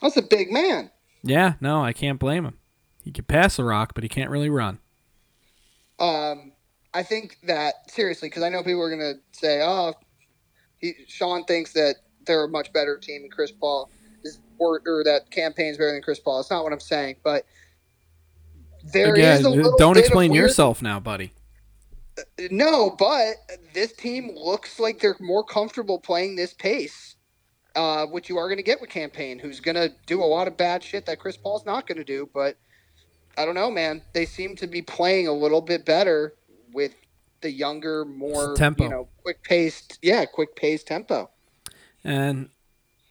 That's a big man. Yeah, no, I can't blame him. He can pass the rock, but he can't really run. Um, I think that seriously, because I know people are going to say, "Oh, he, Sean thinks that they're a much better team than Chris Paul is, or, or that Cam Payne's better than Chris Paul." It's not what I'm saying, but there Again, is a little don't explain yourself now, buddy. No, but this team looks like they're more comfortable playing this pace, uh, which you are going to get with Cam Payne, who's going to do a lot of bad shit that Chris Paul's not going to do. But I don't know, man. They seem to be playing a little bit better with the younger, more tempo. you know, quick paced, yeah, quick paced tempo. And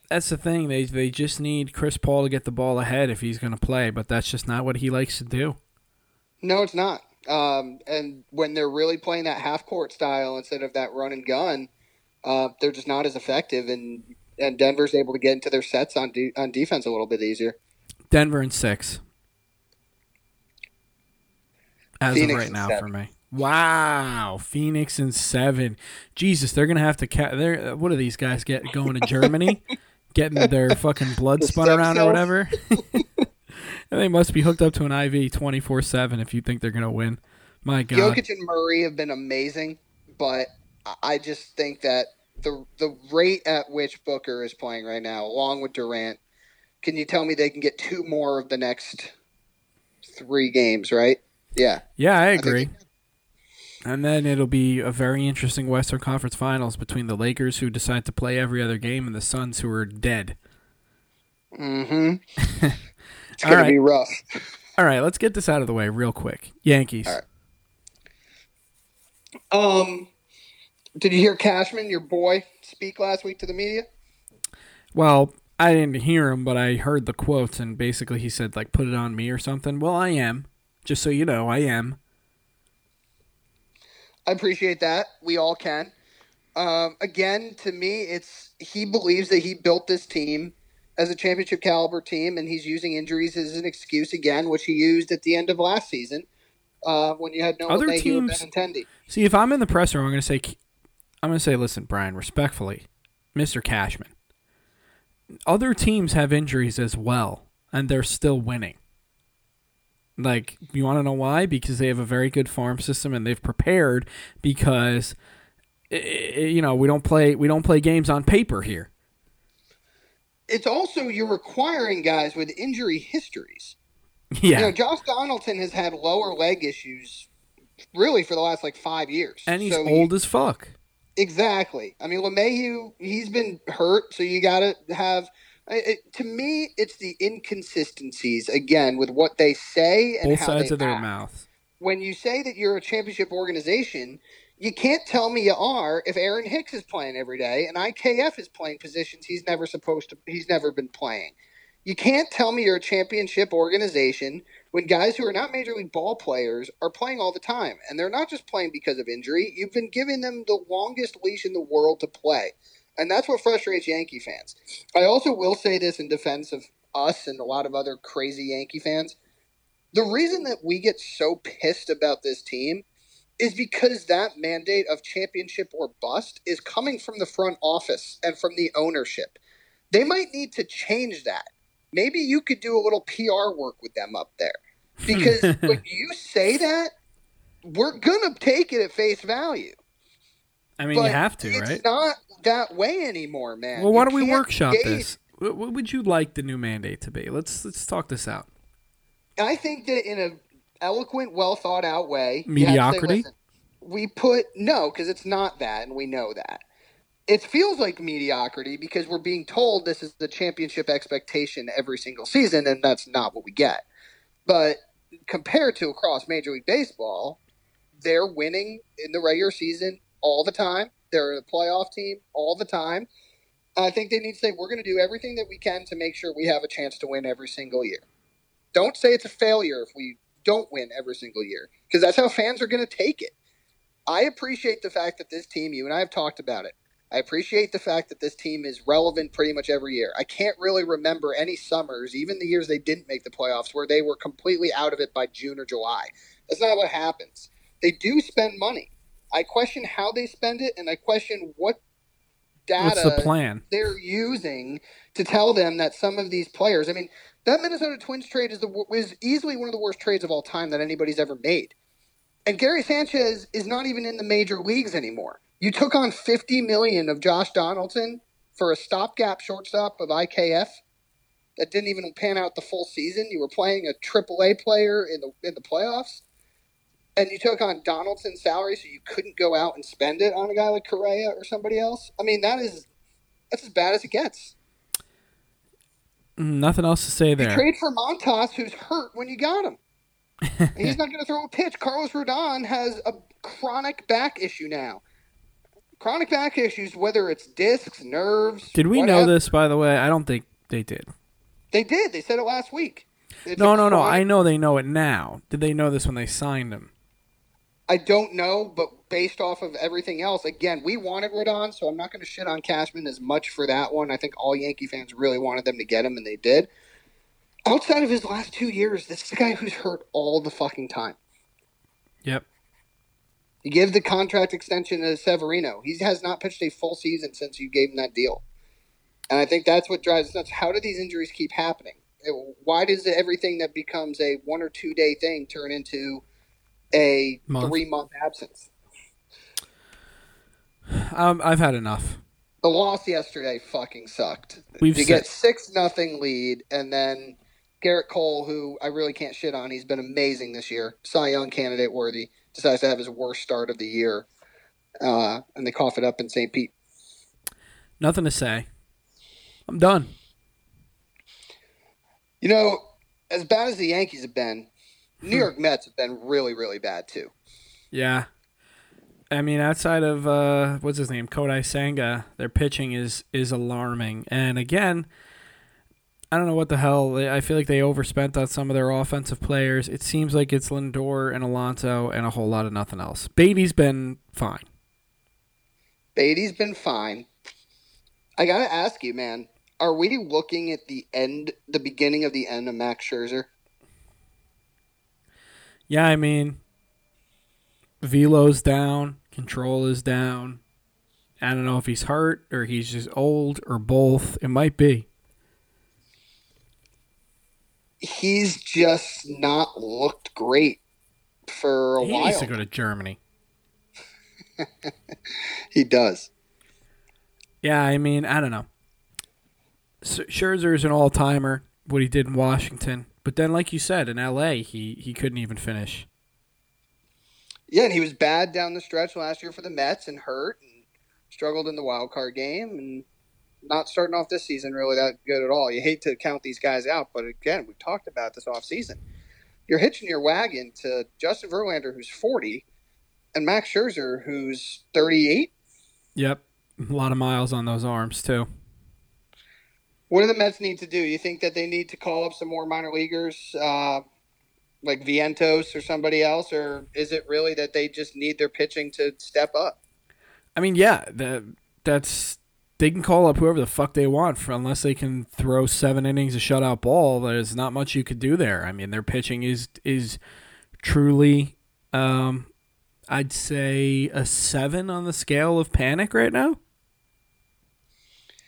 that's the thing; they they just need Chris Paul to get the ball ahead if he's going to play, but that's just not what he likes to do. No, it's not. Um, and when they're really playing that half court style instead of that run and gun, uh, they're just not as effective. And and Denver's able to get into their sets on de- on defense a little bit easier. Denver in six. As Phoenix of right now seven. for me. Wow, Phoenix and seven. Jesus, they're gonna have to. Ca- they're what are these guys get going to Germany, getting their fucking blood spun around or whatever. and they must be hooked up to an IV twenty four seven if you think they're gonna win. My God, Jokic and Murray have been amazing, but I just think that the the rate at which Booker is playing right now, along with Durant, can you tell me they can get two more of the next three games? Right? Yeah. Yeah, I agree. I and then it'll be a very interesting Western Conference Finals between the Lakers, who decide to play every other game, and the Suns, who are dead. Mm-hmm. it's gonna right. be rough. All right, let's get this out of the way real quick. Yankees. Um, did you hear Cashman, your boy, speak last week to the media? Well, I didn't hear him, but I heard the quotes, and basically he said like, "Put it on me" or something. Well, I am. Just so you know, I am. I appreciate that. We all can. Um, again, to me, it's he believes that he built this team as a championship caliber team, and he's using injuries as an excuse again, which he used at the end of last season uh, when you had no other teams. See, if I'm in the presser, I'm going to say, I'm going to say, listen, Brian, respectfully, Mister Cashman. Other teams have injuries as well, and they're still winning. Like, you want to know why? Because they have a very good farm system and they've prepared because you know, we don't play we don't play games on paper here. It's also you're requiring guys with injury histories. Yeah. You know, Josh Donaldson has had lower leg issues really for the last like 5 years. And he's so old he, as fuck. Exactly. I mean, LeMahieu, he's been hurt, so you got to have it, to me, it's the inconsistencies again with what they say and both how sides they of their act. mouth. When you say that you're a championship organization, you can't tell me you are if Aaron Hicks is playing every day and IKF is playing positions he's never supposed to. He's never been playing. You can't tell me you're a championship organization when guys who are not major league ball players are playing all the time, and they're not just playing because of injury. You've been giving them the longest leash in the world to play. And that's what frustrates Yankee fans. I also will say this in defense of us and a lot of other crazy Yankee fans. The reason that we get so pissed about this team is because that mandate of championship or bust is coming from the front office and from the ownership. They might need to change that. Maybe you could do a little PR work with them up there. Because when you say that, we're going to take it at face value. I mean, but you have to, right? It's not that way anymore, man. Well, why you don't we workshop this? What would you like the new mandate to be? Let's let's talk this out. I think that in a eloquent, well thought out way. To say, Mediocrity? We put no, because it's not that, and we know that. It feels like mediocrity because we're being told this is the championship expectation every single season, and that's not what we get. But compared to across Major League Baseball, they're winning in the regular season all the time. They're a playoff team all the time. I think they need to say we're going to do everything that we can to make sure we have a chance to win every single year. Don't say it's a failure if we don't win every single year because that's how fans are going to take it. I appreciate the fact that this team, you and I have talked about it. I appreciate the fact that this team is relevant pretty much every year. I can't really remember any summers, even the years they didn't make the playoffs, where they were completely out of it by June or July. That's not what happens. They do spend money. I question how they spend it, and I question what data What's the plan? they're using to tell them that some of these players. I mean, that Minnesota Twins trade is the was easily one of the worst trades of all time that anybody's ever made. And Gary Sanchez is not even in the major leagues anymore. You took on 50 million of Josh Donaldson for a stopgap shortstop of IKF that didn't even pan out the full season. You were playing a AAA player in the in the playoffs, and you took on Donaldson's salary, so you couldn't go out and spend it on a guy like Correa or somebody else. I mean, that is that's as bad as it gets. Mm, Nothing else to say You there. trade for Montas, who's hurt when you got him. He's not going to throw a pitch. Carlos Rodon has a chronic back issue now. Chronic back issues, whether it's discs, nerves. Did we know this, by the way? I don't think they did. They did. They said it last week. It's No, no, no. I know they know it now. Did they know this when they signed him? I don't know, but based off of everything else, again, we wanted Rodon, so I'm not going to shit on Cashman as much for that one. I think all Yankee fans really wanted them to get him, and they did. Outside of his last two years, this is a guy who's hurt all the fucking time. Yep. You give the contract extension to Severino. He has not pitched a full season since you gave him that deal. And I think that's what drives us nuts. How do these injuries keep happening? Why does everything that becomes a one or two day thing turn into a Month. three month absence? Um, I've had enough. The loss yesterday fucking sucked. We've you get six nothing lead, and then Gerrit Cole, who I really can't shit on, he's been amazing this year. Cy Young candidate worthy, decides to have his worst start of the year, uh, and they cough it up in St. Pete. Nothing to say. I'm done. You know, as bad as the Yankees have been, New York Mets have been really, really bad too. Yeah. I mean, outside of uh, what's his name, Kodai Senga, their pitching is is alarming. And again, I don't know what the hell. I feel like they overspent on some of their offensive players. It seems like it's Lindor and Alonso and a whole lot of nothing else. Beatty's been fine. Beatty's been fine. I gotta ask you, man, are we looking at the end, the beginning of the end of Max Scherzer? Yeah, I mean, velo's down, control is down. I don't know if he's hurt or he's just old or both. It might be. He's just not looked great for a He while. He needs to go to Germany. He does. Yeah, I mean, I don't know. Scherzer is an all timer. What he did in Washington, but then, like you said, in L.A., he he couldn't even finish. Yeah, and he was bad down the stretch last year for the Mets and hurt and struggled in the wild card game and not starting off this season really that good at all. You hate to count these guys out, but again, we've talked about this off season. You're hitching your wagon to Justin Verlander, who's 40, and Max Scherzer, who's 38. Yep, a lot of miles on those arms too. What do the Mets need to do? You think that they need to call up some more minor leaguers, uh, like Vientos or somebody else, or is it really that they just need their pitching to step up? I mean, yeah, that that's they can call up whoever the fuck they want for unless they can throw seven innings of shutout ball. There's not much you could do there. I mean, their pitching is is truly, um, I'd say a seven on the scale of panic right now.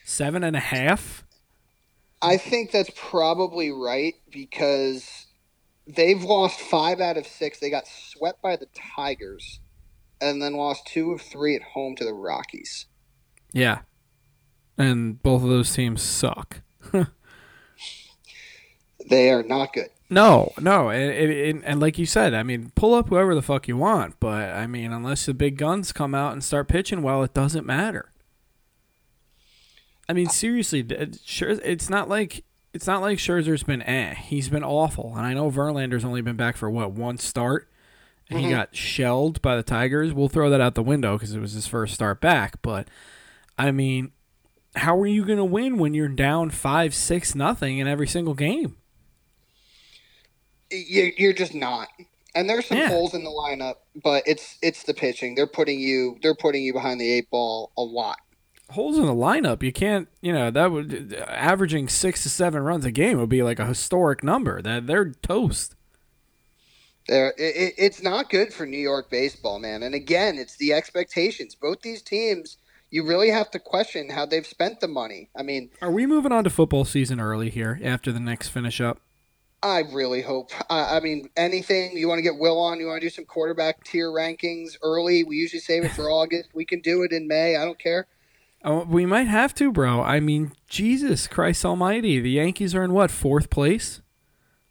Seven and a half. I think that's probably right because they've lost five out of six. They got swept by the Tigers and then lost two of three at home to the Rockies. Yeah, and both of those teams suck. They are not good. No, no, and, and, and like you said, I mean, pull up whoever the fuck you want, but I mean, unless the big guns come out and start pitching well, it doesn't matter. I mean, seriously, it's not like it's not like Scherzer's been eh. He's been awful, and I know Verlander's only been back for what one start, and mm-hmm. he got shelled by the Tigers. We'll throw that out the window because it was his first start back. But I mean, how are you going to win when you're down five, six, nothing in every single game? You're just not. And there's some yeah. holes in the lineup, but it's it's the pitching. They're putting you they're putting you behind the eight ball a lot. Holes in the lineup, you can't, you know, that would averaging six to seven runs a game would be like a historic number. That they're toast. There, it, it's not good for New York baseball, man. And again, it's the expectations. Both these teams, you really have to question how they've spent the money. I mean, are we moving on to football season early here after the next finish up? I really hope. I mean, anything you want to get Will on, you want to do some quarterback tier rankings early. We usually save it for August. We can do it in May. I don't care. Oh, we might have to, bro. I mean, Jesus Christ Almighty, the Yankees are in what fourth place,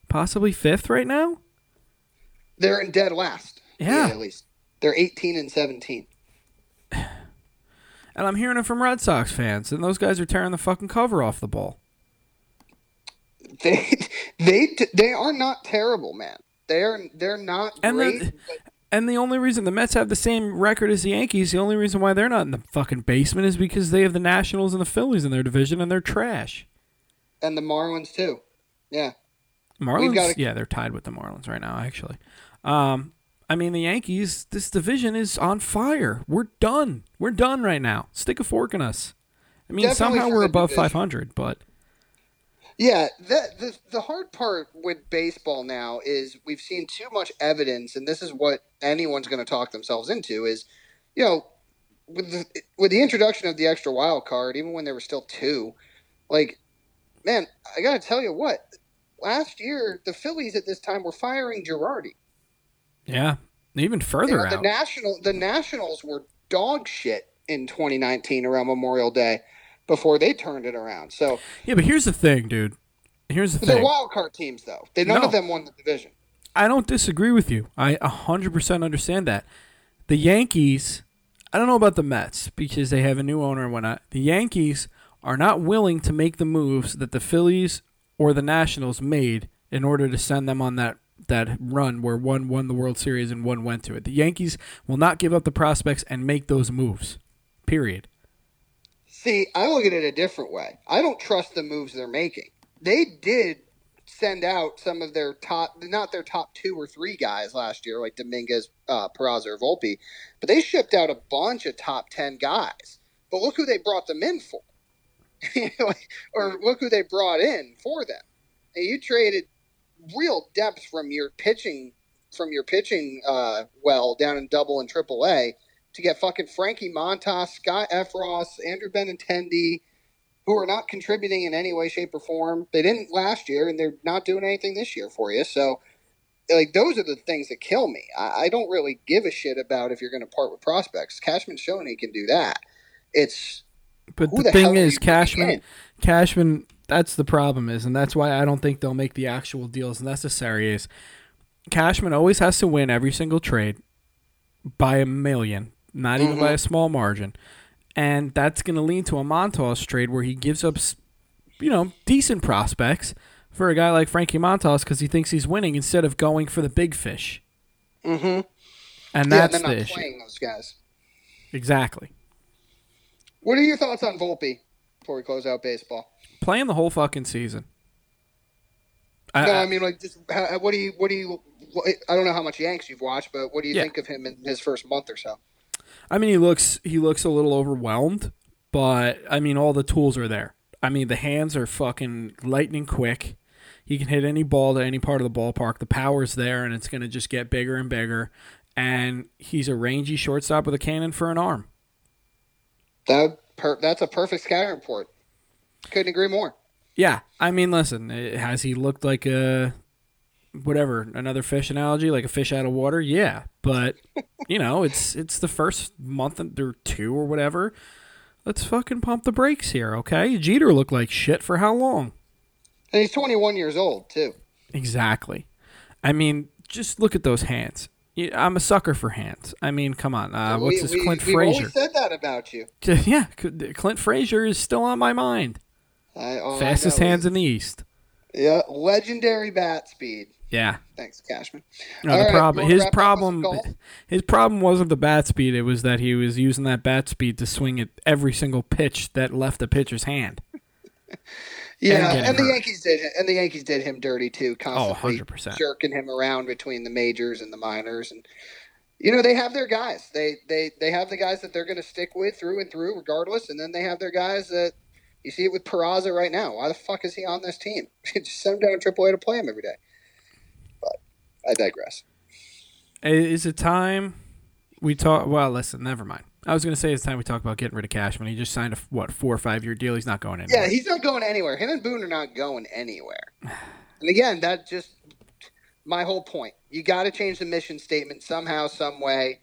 possibly fifth right now. They're in dead last. Yeah, yeah at least they're eighteen and seventeen. And I'm hearing it from Red Sox fans, and those guys are tearing the fucking cover off the ball. They they they are not terrible, man. They're they're not and great. The, and the only reason the Mets have the same record as the Yankees, the only reason why they're not in the fucking basement is because they have the Nationals and the Phillies in their division, and they're trash. And the Marlins too. Yeah. Marlins. A- yeah, they're tied with the Marlins right now, actually. Um, I mean, the Yankees. This division is on fire. We're done. We're done right now. Stick a fork in us. I mean, Definitely somehow we're above five hundred, but yeah, the, the the hard part with baseball now is we've seen too much evidence, and this is what anyone's going to talk themselves into is, you know, with the with the introduction of the extra wild card, even when there were still two, like, man, I got to tell you what, last year the Phillies at this time were firing Girardi. Yeah, even further know, The national the Nationals were dog shit in 2019 around Memorial Day before they turned it around. So yeah, but here's the thing, dude. Here's the they're thing. They're wild card teams, though. They none no, of them won the division. I don't disagree with you. I 100% understand that. The Yankees, I don't know about the Mets because they have a new owner and whatnot. The Yankees are not willing to make the moves that the Phillies or the Nationals made in order to send them on that that run where one won the World Series and one went to it. The Yankees will not give up the prospects and make those moves. Period. See, I look at it a different way. I don't trust the moves they're making. They did send out some of their top, not their top two or three guys last year, like Dominguez, uh, Peraza, or Volpe, but they shipped out a bunch of top 10 guys. But look who they brought them in for. or look who they brought in for them. And you traded real depth from your pitching from your pitching uh, well down in double and triple A to get fucking Frankie Montas, Scott Effross, Andrew Benintendi, who are not contributing in any way, shape, or form. They didn't last year, and they're not doing anything this year for you. So, like, those are the things that kill me. I, I don't really give a shit about if you're going to part with prospects. Cashman shown he can do that. It's but the, the thing is, Cashman, Cashman. That's the problem is, and that's why I don't think they'll make the actual deals necessary. Is Cashman always has to win every single trade by a million not even mm-hmm. by a small margin. And that's going to lead to a Montas trade where he gives up, you know, decent prospects for a guy like Frankie Montas because he thinks he's winning instead of going for the big fish. Mm-hmm. And that's yeah, the issue. playing those guys. Exactly. What are your thoughts on Volpe before we close out baseball? Playing the whole fucking season. I, no, I, I mean, like, just how, what do you, what do you, I don't know how much Yanks you've watched, but what do you yeah. think of him in his first month or so? I mean, he looks he looks a little overwhelmed, but I mean, all the tools are there. I mean, the hands are fucking lightning quick. He can hit any ball to any part of the ballpark. The power's there, and it's going to just get bigger and bigger. And he's a rangy shortstop with a cannon for an arm. That per- that's a perfect scouting report. Couldn't agree more. Yeah, I mean, listen, eh, has he looked like a whatever another fish analogy like a fish out of water yeah but you know it's it's the first month or two or whatever let's fucking pump the brakes here okay jeter looked like shit for how long and he's 21 years old too Exactly. I mean, just look at those hands. I'm a sucker for hands. I mean, come on. Uh, what's we, this? we, Clint we've Frazier. always said that about you. Yeah, Clint Frazier is still on my mind. I Fastest hands is- in the East. Yeah, legendary bat speed. Yeah. Thanks, Cashman. No, All the right, problem. His wrap up with problem. His problem wasn't the bat speed. It was that he was using that bat speed to swing at every single pitch that left the pitcher's hand. Yeah, getting and, the hurt. Yankees did, and the Yankees did him dirty too, Oh, constantly 100%. jerking him around between the majors and the minors, and you know they have their guys. They they they have the guys that they're going to stick with through and through, regardless, and then they have their guys that you see it with Peraza right now. Why the fuck is he on this team? Just send him down to AAA to play him every day. But I digress. Is it time we talk? Well, listen. Never mind. I was going to say it's time we talk about getting rid of Cashman. He just signed a what four or five year deal. He's not going anywhere. Yeah, he's not going anywhere. Him and Boone are not going anywhere. And again, that just my whole point. You got to change the mission statement somehow, some way,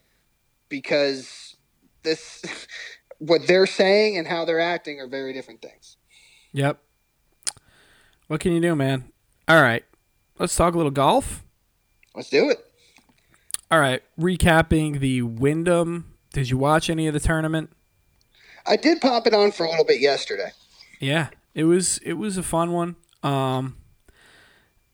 because this, what they're saying and how they're acting are very different things. Yep. What can you do, man? All right. Let's talk a little golf. Let's do it. All right. Recapping the Wyndham. Did you watch any of the tournament? I did pop it on for a little bit yesterday. Yeah, it was it was a fun one. Um,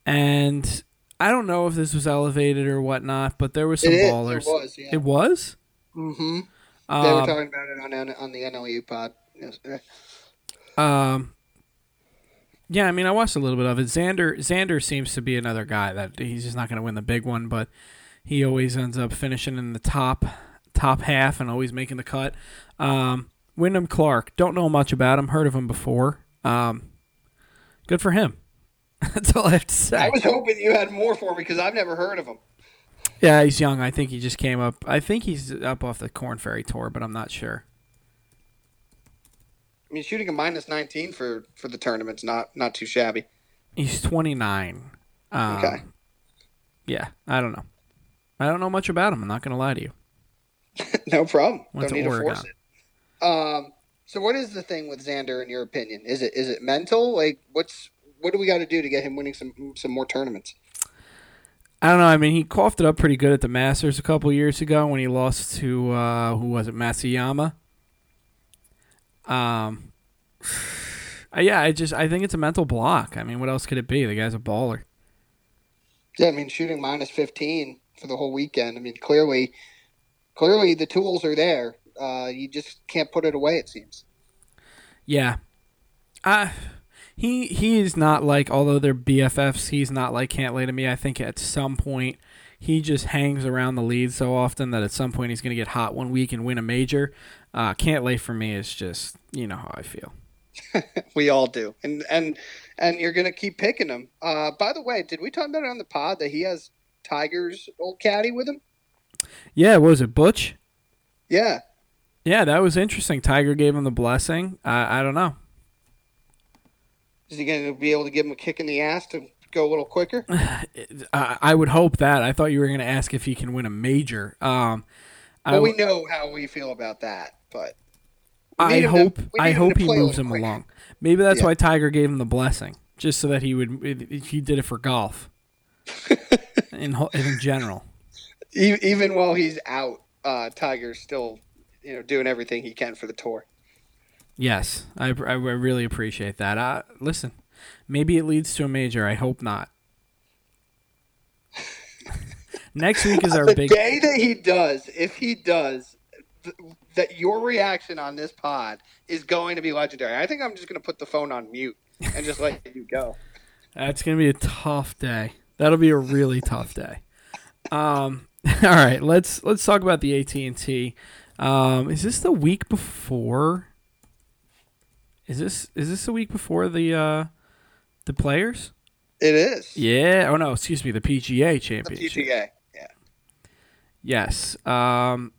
and I don't know if this was elevated or whatnot, but there was some It is. ballers. It was. Yeah. It was. mm-hmm. They were Um, talking about it on on the NLU pod. Um, yeah, I mean, I watched a little bit of it. Xander Xander seems to be another guy that he's just not going to win the big one, but he always ends up finishing in the top top half and always making the cut. Um, Wyndham Clark, don't know much about him. Heard of him before. Um, good for him. That's all I have to say. I was hoping you had more for me because I've never heard of him. Yeah, he's young. I think he just came up. I think he's up off the Korn Ferry tour, but I'm not sure. I mean, shooting a minus nineteen for for the tournament's not not too shabby. He's 29. Um, Okay. Yeah, I don't know. I don't know much about him. I'm not going to lie to you. no problem. Went Don't need to force it. Um. So, what is the thing with Xander, in your opinion? Is it is it mental? Like, what's what do we got to do to get him winning some some more tournaments? I don't know. I mean, he coughed it up pretty good at the Masters a couple years ago when he lost to uh, who was it, Matsuyama. Um, yeah, I just I think it's a mental block. I mean, what else could it be? The guy's a baller. Yeah, I mean, shooting minus fifteen for the whole weekend. I mean, clearly, clearly the tools are there. Uh, you just can't put it away. It seems. Yeah, uh, he he is not like although they're BFFs, he's not like Cantlay to me. I think at some point he just hangs around the lead so often that at some point he's going to get hot one week and win a major. Uh, Cantlay for me is just you know how I feel. We all do, and and and you're gonna keep picking him. Uh, by the way, did we talk about it on the pod that he has Tiger's old caddy with him? Yeah, was it Butch? Yeah, Yeah, that was interesting. Tiger gave him the blessing. I I don't know. Is he gonna be able to give him a kick in the ass to go a little quicker? I, would hope that. I thought you were going to ask if he can win a major. Um, I, Well, we know how we feel about that, but I him to- hope I hope he moves him along. Maybe that's Yeah. why Tiger gave him the blessing, just so that he would. He did it for golf. in in general. Even while he's out, uh, Tiger's still, you know, doing everything he can for the tour. Yes, I, I really appreciate that. Uh, listen, maybe it leads to a major. I hope not. Next week is our the big. day that he does, if he does, th- that your reaction on this pod is going to be legendary. I think I'm just going to put the phone on mute and just let you go. That's gonna be a tough day. That'll be a really tough day. Um, all right, let's let's talk about the AT and T. Um, is this the week before? Is this is this the week before the uh, the players? It is. Yeah. Oh no, excuse me, the PGA championship. The PGA. Yeah. Yes. Um,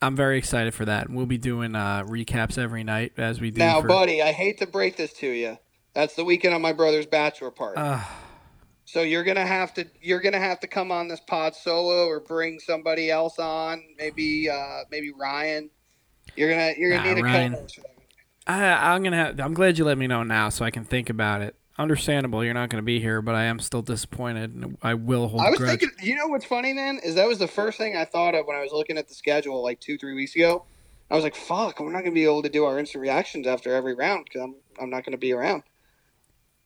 I'm very excited for that. We'll be doing uh, recaps every night as we do. Now, for, buddy, I hate to break this to you. That's the weekend of my brother's bachelor party. Uh, So you're gonna have to you're gonna have to come on this pod solo or bring somebody else on. Maybe uh, maybe Ryan. You're gonna you're gonna Nah, need a Ryan. co-host. I, I'm gonna. Have, I'm glad you let me know now, so I can think about it. understandable. You're not going to be here, but I am still disappointed. and I will hold I was grudge. thinking, you know what's funny, man, is that was the first thing I thought of when I was looking at the schedule like two, three weeks ago. I was like, "Fuck, we're not going to be able to do our instant reactions after every round because I'm I'm not going to be around."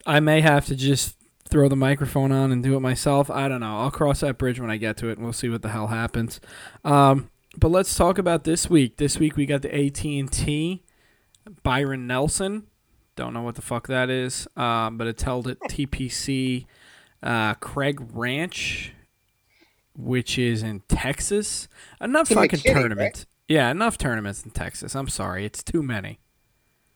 I may have to just throw the microphone on and do it myself. I don't know. I'll cross that bridge when I get to it, and we'll see what the hell happens. Um, but let's talk about this week. This week we got the AT and T Byron Nelson. Don't know what the fuck that is, um, but it's held at TPC uh, Craig Ranch, which is in Texas. Enough in fucking McKinney, right? Yeah, enough tournaments in Texas. I'm sorry, it's too many.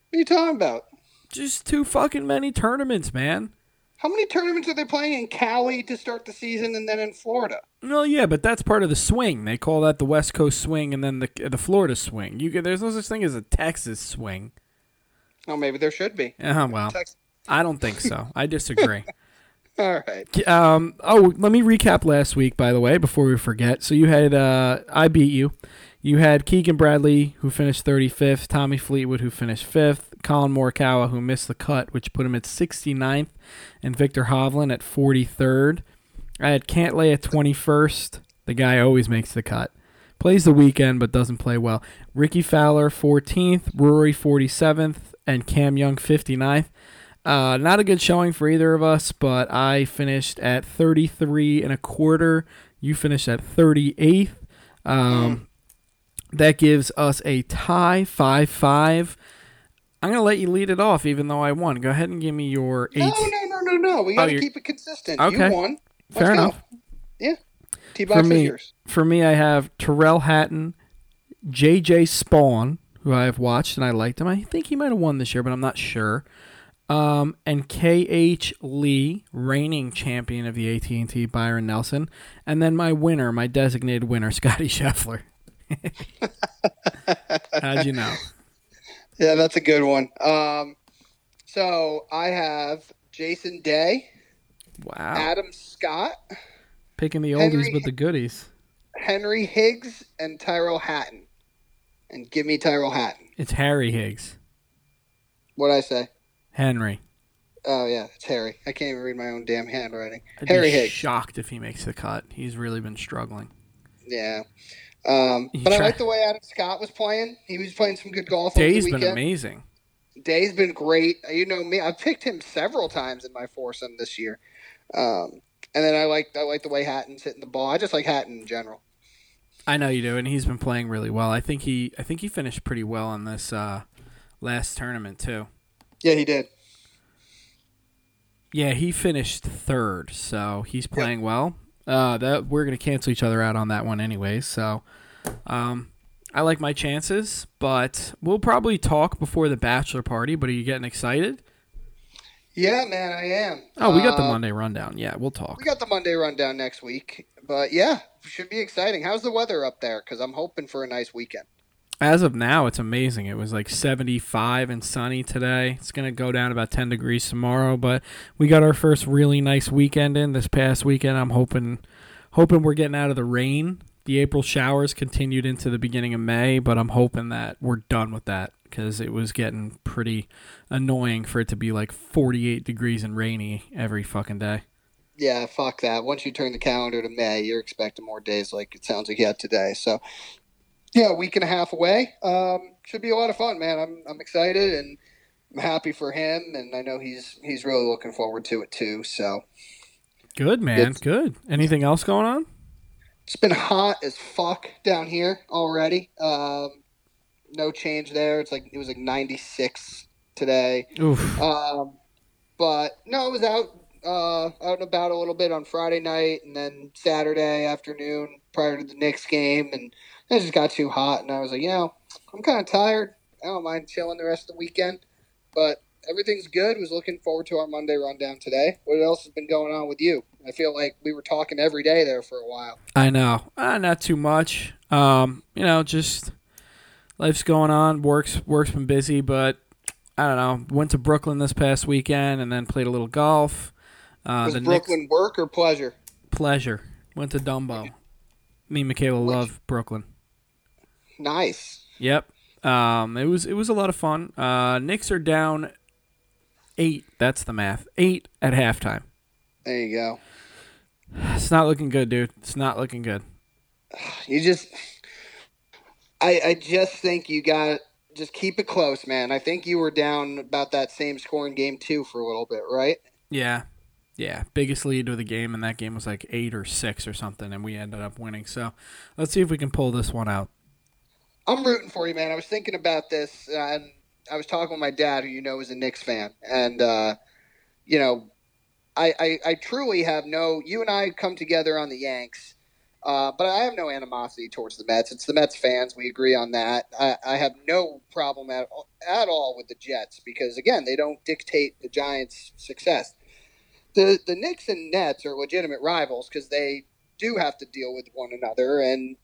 What are you talking about? Just too fucking many tournaments, man. How many tournaments are they playing in Cali to start the season, and then in Florida? Well, yeah, but that's part of the swing. They call that the West Coast swing, and then the the Florida swing. You get, there's no such thing as a Texas swing. Oh, maybe there should be. Uh, well, Tex- I don't think so. I disagree. All right. um, oh, let me recap last week, by the way, before we forget. So you had uh, I beat you. You had Keegan Bradley, who finished 35th, Tommy Fleetwood, who finished 5th, Collin Morikawa, who missed the cut, which put him at 69th, and Viktor Hovland at 43rd. I had Cantlay at 21st. The guy always makes the cut. Plays the weekend, but doesn't play well. Rickie Fowler, 14th, Rory, 47th, and Cam Young, 59th. Uh, not a good showing for either of us, but I finished at 33 and a quarter. You finished at 38th. Um, that gives us a tie, 5 5. I'm going to let you lead it off, even though I won. Go ahead and give me your eight. No, no, no, no, no. We got to Oh, keep it consistent. Okay. You won. Let's Fair go. enough. Yeah. T For box me- is yours. For me, I have Tyrrell Hatton, JJ Spaun, who I have watched and I liked him. I think he might have won this year, but I'm not sure. Um, and KH Lee, reigning champion of the AT&T, Byron Nelson, and then my winner, my designated winner, Scotty Scheffler. How'd you know? Yeah, that's a good one. Um, so I have Jason Day, Wow, Adam Scott, picking the oldies Henry- with the goodies. Henry Higgs, and Tyrrell Hatton. And give me Tyrrell Hatton. It's Harry Higgs, What'd I say? Henry. Oh, yeah, it's Harry. I can't even read my own damn handwriting. I'd Harry be Higgs. shocked if he makes the cut. He's really been struggling. Yeah. Um, but I like the way Adam Scott was playing. He was playing some good golf Day's been amazing. Day's been great. You know me. I've picked him several times in my foursome this year. Um, and then I like I like the way Hatton's hitting the ball. I just like Hatton in general. I know you do, and he's been playing really well. I think he, I think he finished pretty well in this uh, last tournament too. Yeah, he did. Yeah, he finished third, so he's playing well. Uh, that we're gonna cancel each other out on that one anyway. So, um, I like my chances, but we'll probably talk before the bachelor party. But are you getting excited? Yeah, man, I am. Oh, we got the Uh, Monday rundown. Yeah, we'll talk. We got the Monday rundown next week. But yeah, should be exciting. How's the weather up there? Because I'm hoping for a nice weekend. As of now, it's amazing. It was like 75 and sunny today. It's going to go down about 10 degrees tomorrow, but we got our first really nice weekend in this past weekend. I'm hoping hoping we're getting out of the rain. The April showers continued into the beginning of May, but I'm hoping that we're done with that cuz it was getting pretty annoying for it to be like 48 degrees and rainy every fucking day. Yeah, fuck that. Once you turn the calendar to May, you're expecting more days like it sounds like you had today. So, yeah, a week and a half away. Um, should be a lot of fun, man. I'm I'm excited and I'm happy for him, and I know he's he's really looking forward to it too. So Good, man. It's- Good. Anything else going on? it's been hot as fuck down here already. Um, no change there. It's like it was like 96 today. Oof. Um, but no, I was out uh, out and about a little bit on Friday night, and then Saturday afternoon prior to the Knicks game, and it just got too hot, and I was like, you know, I'm kind of tired. I don't mind chilling the rest of the weekend, but everything's good. Was looking forward to our Monday rundown today. What else has been going on with you? I feel like we were talking every day there for a while. I know. Uh, not too much. Um, you know, just life's going on. Work's work's been busy, but I don't know. Went to Brooklyn this past weekend and then played a little golf. Uh, Was the Knicks- Brooklyn work or pleasure? pleasure. Went to Dumbo. Me and Michaela love Brooklyn. Nice. Yep. Um, it was it was a lot of fun. Uh, Knicks are down Eight. That's the math. Eight at halftime. There you go. It's not looking good, dude. It's not looking good. You just, I, I just think you got just keep it close, man. I think you were down about that same score in game two for a little bit, right? Yeah, yeah. Biggest lead of the game, and that game was like eight or six or something, and we ended up winning. So let's see if we can pull this one out. I'm rooting for you, man. I was thinking about this, uh, and I was talking with my dad, who you know is a Knicks fan, and uh, you know, I, I, I truly have no. You and I come together on the Yanks, uh, but I have no animosity towards the Mets. It's the Mets fans. We agree on that. I, I have no problem at at all with the Jets because again, they don't dictate the Giants' success. The the Knicks and Nets are legitimate rivals because they do have to deal with one another, and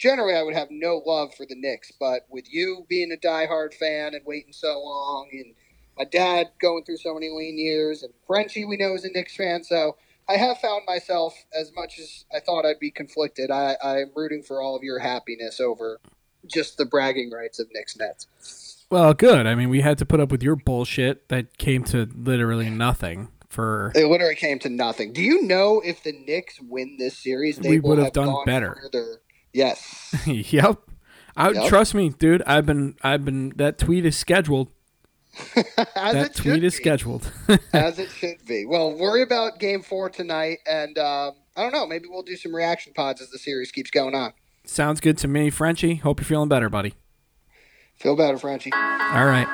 generally I would have no love for the Knicks. But with you being a diehard fan and waiting so long, and my dad going through so many lean years, and Frenchie we know is a Knicks fan, so I have found myself as much as I thought I'd be conflicted. I, I'm rooting for all of your happiness over just the bragging rights of Knicks Nets. Well, good. I mean, we had to put up with your bullshit that came to literally nothing. For it literally came to nothing. Do you know if the Knicks win this series, they would have, have done better. Further. Yes. yep. I Yep. trust me, dude. I've been I've been that tweet is scheduled. As that it tweet is be. scheduled. As it should be. Well, worry about game four tonight, and um, I don't know. Maybe we'll do some reaction pods as the series keeps going on. Sounds good to me, Frenchie. Hope you're feeling better, buddy. Feel better, Frenchie. All right.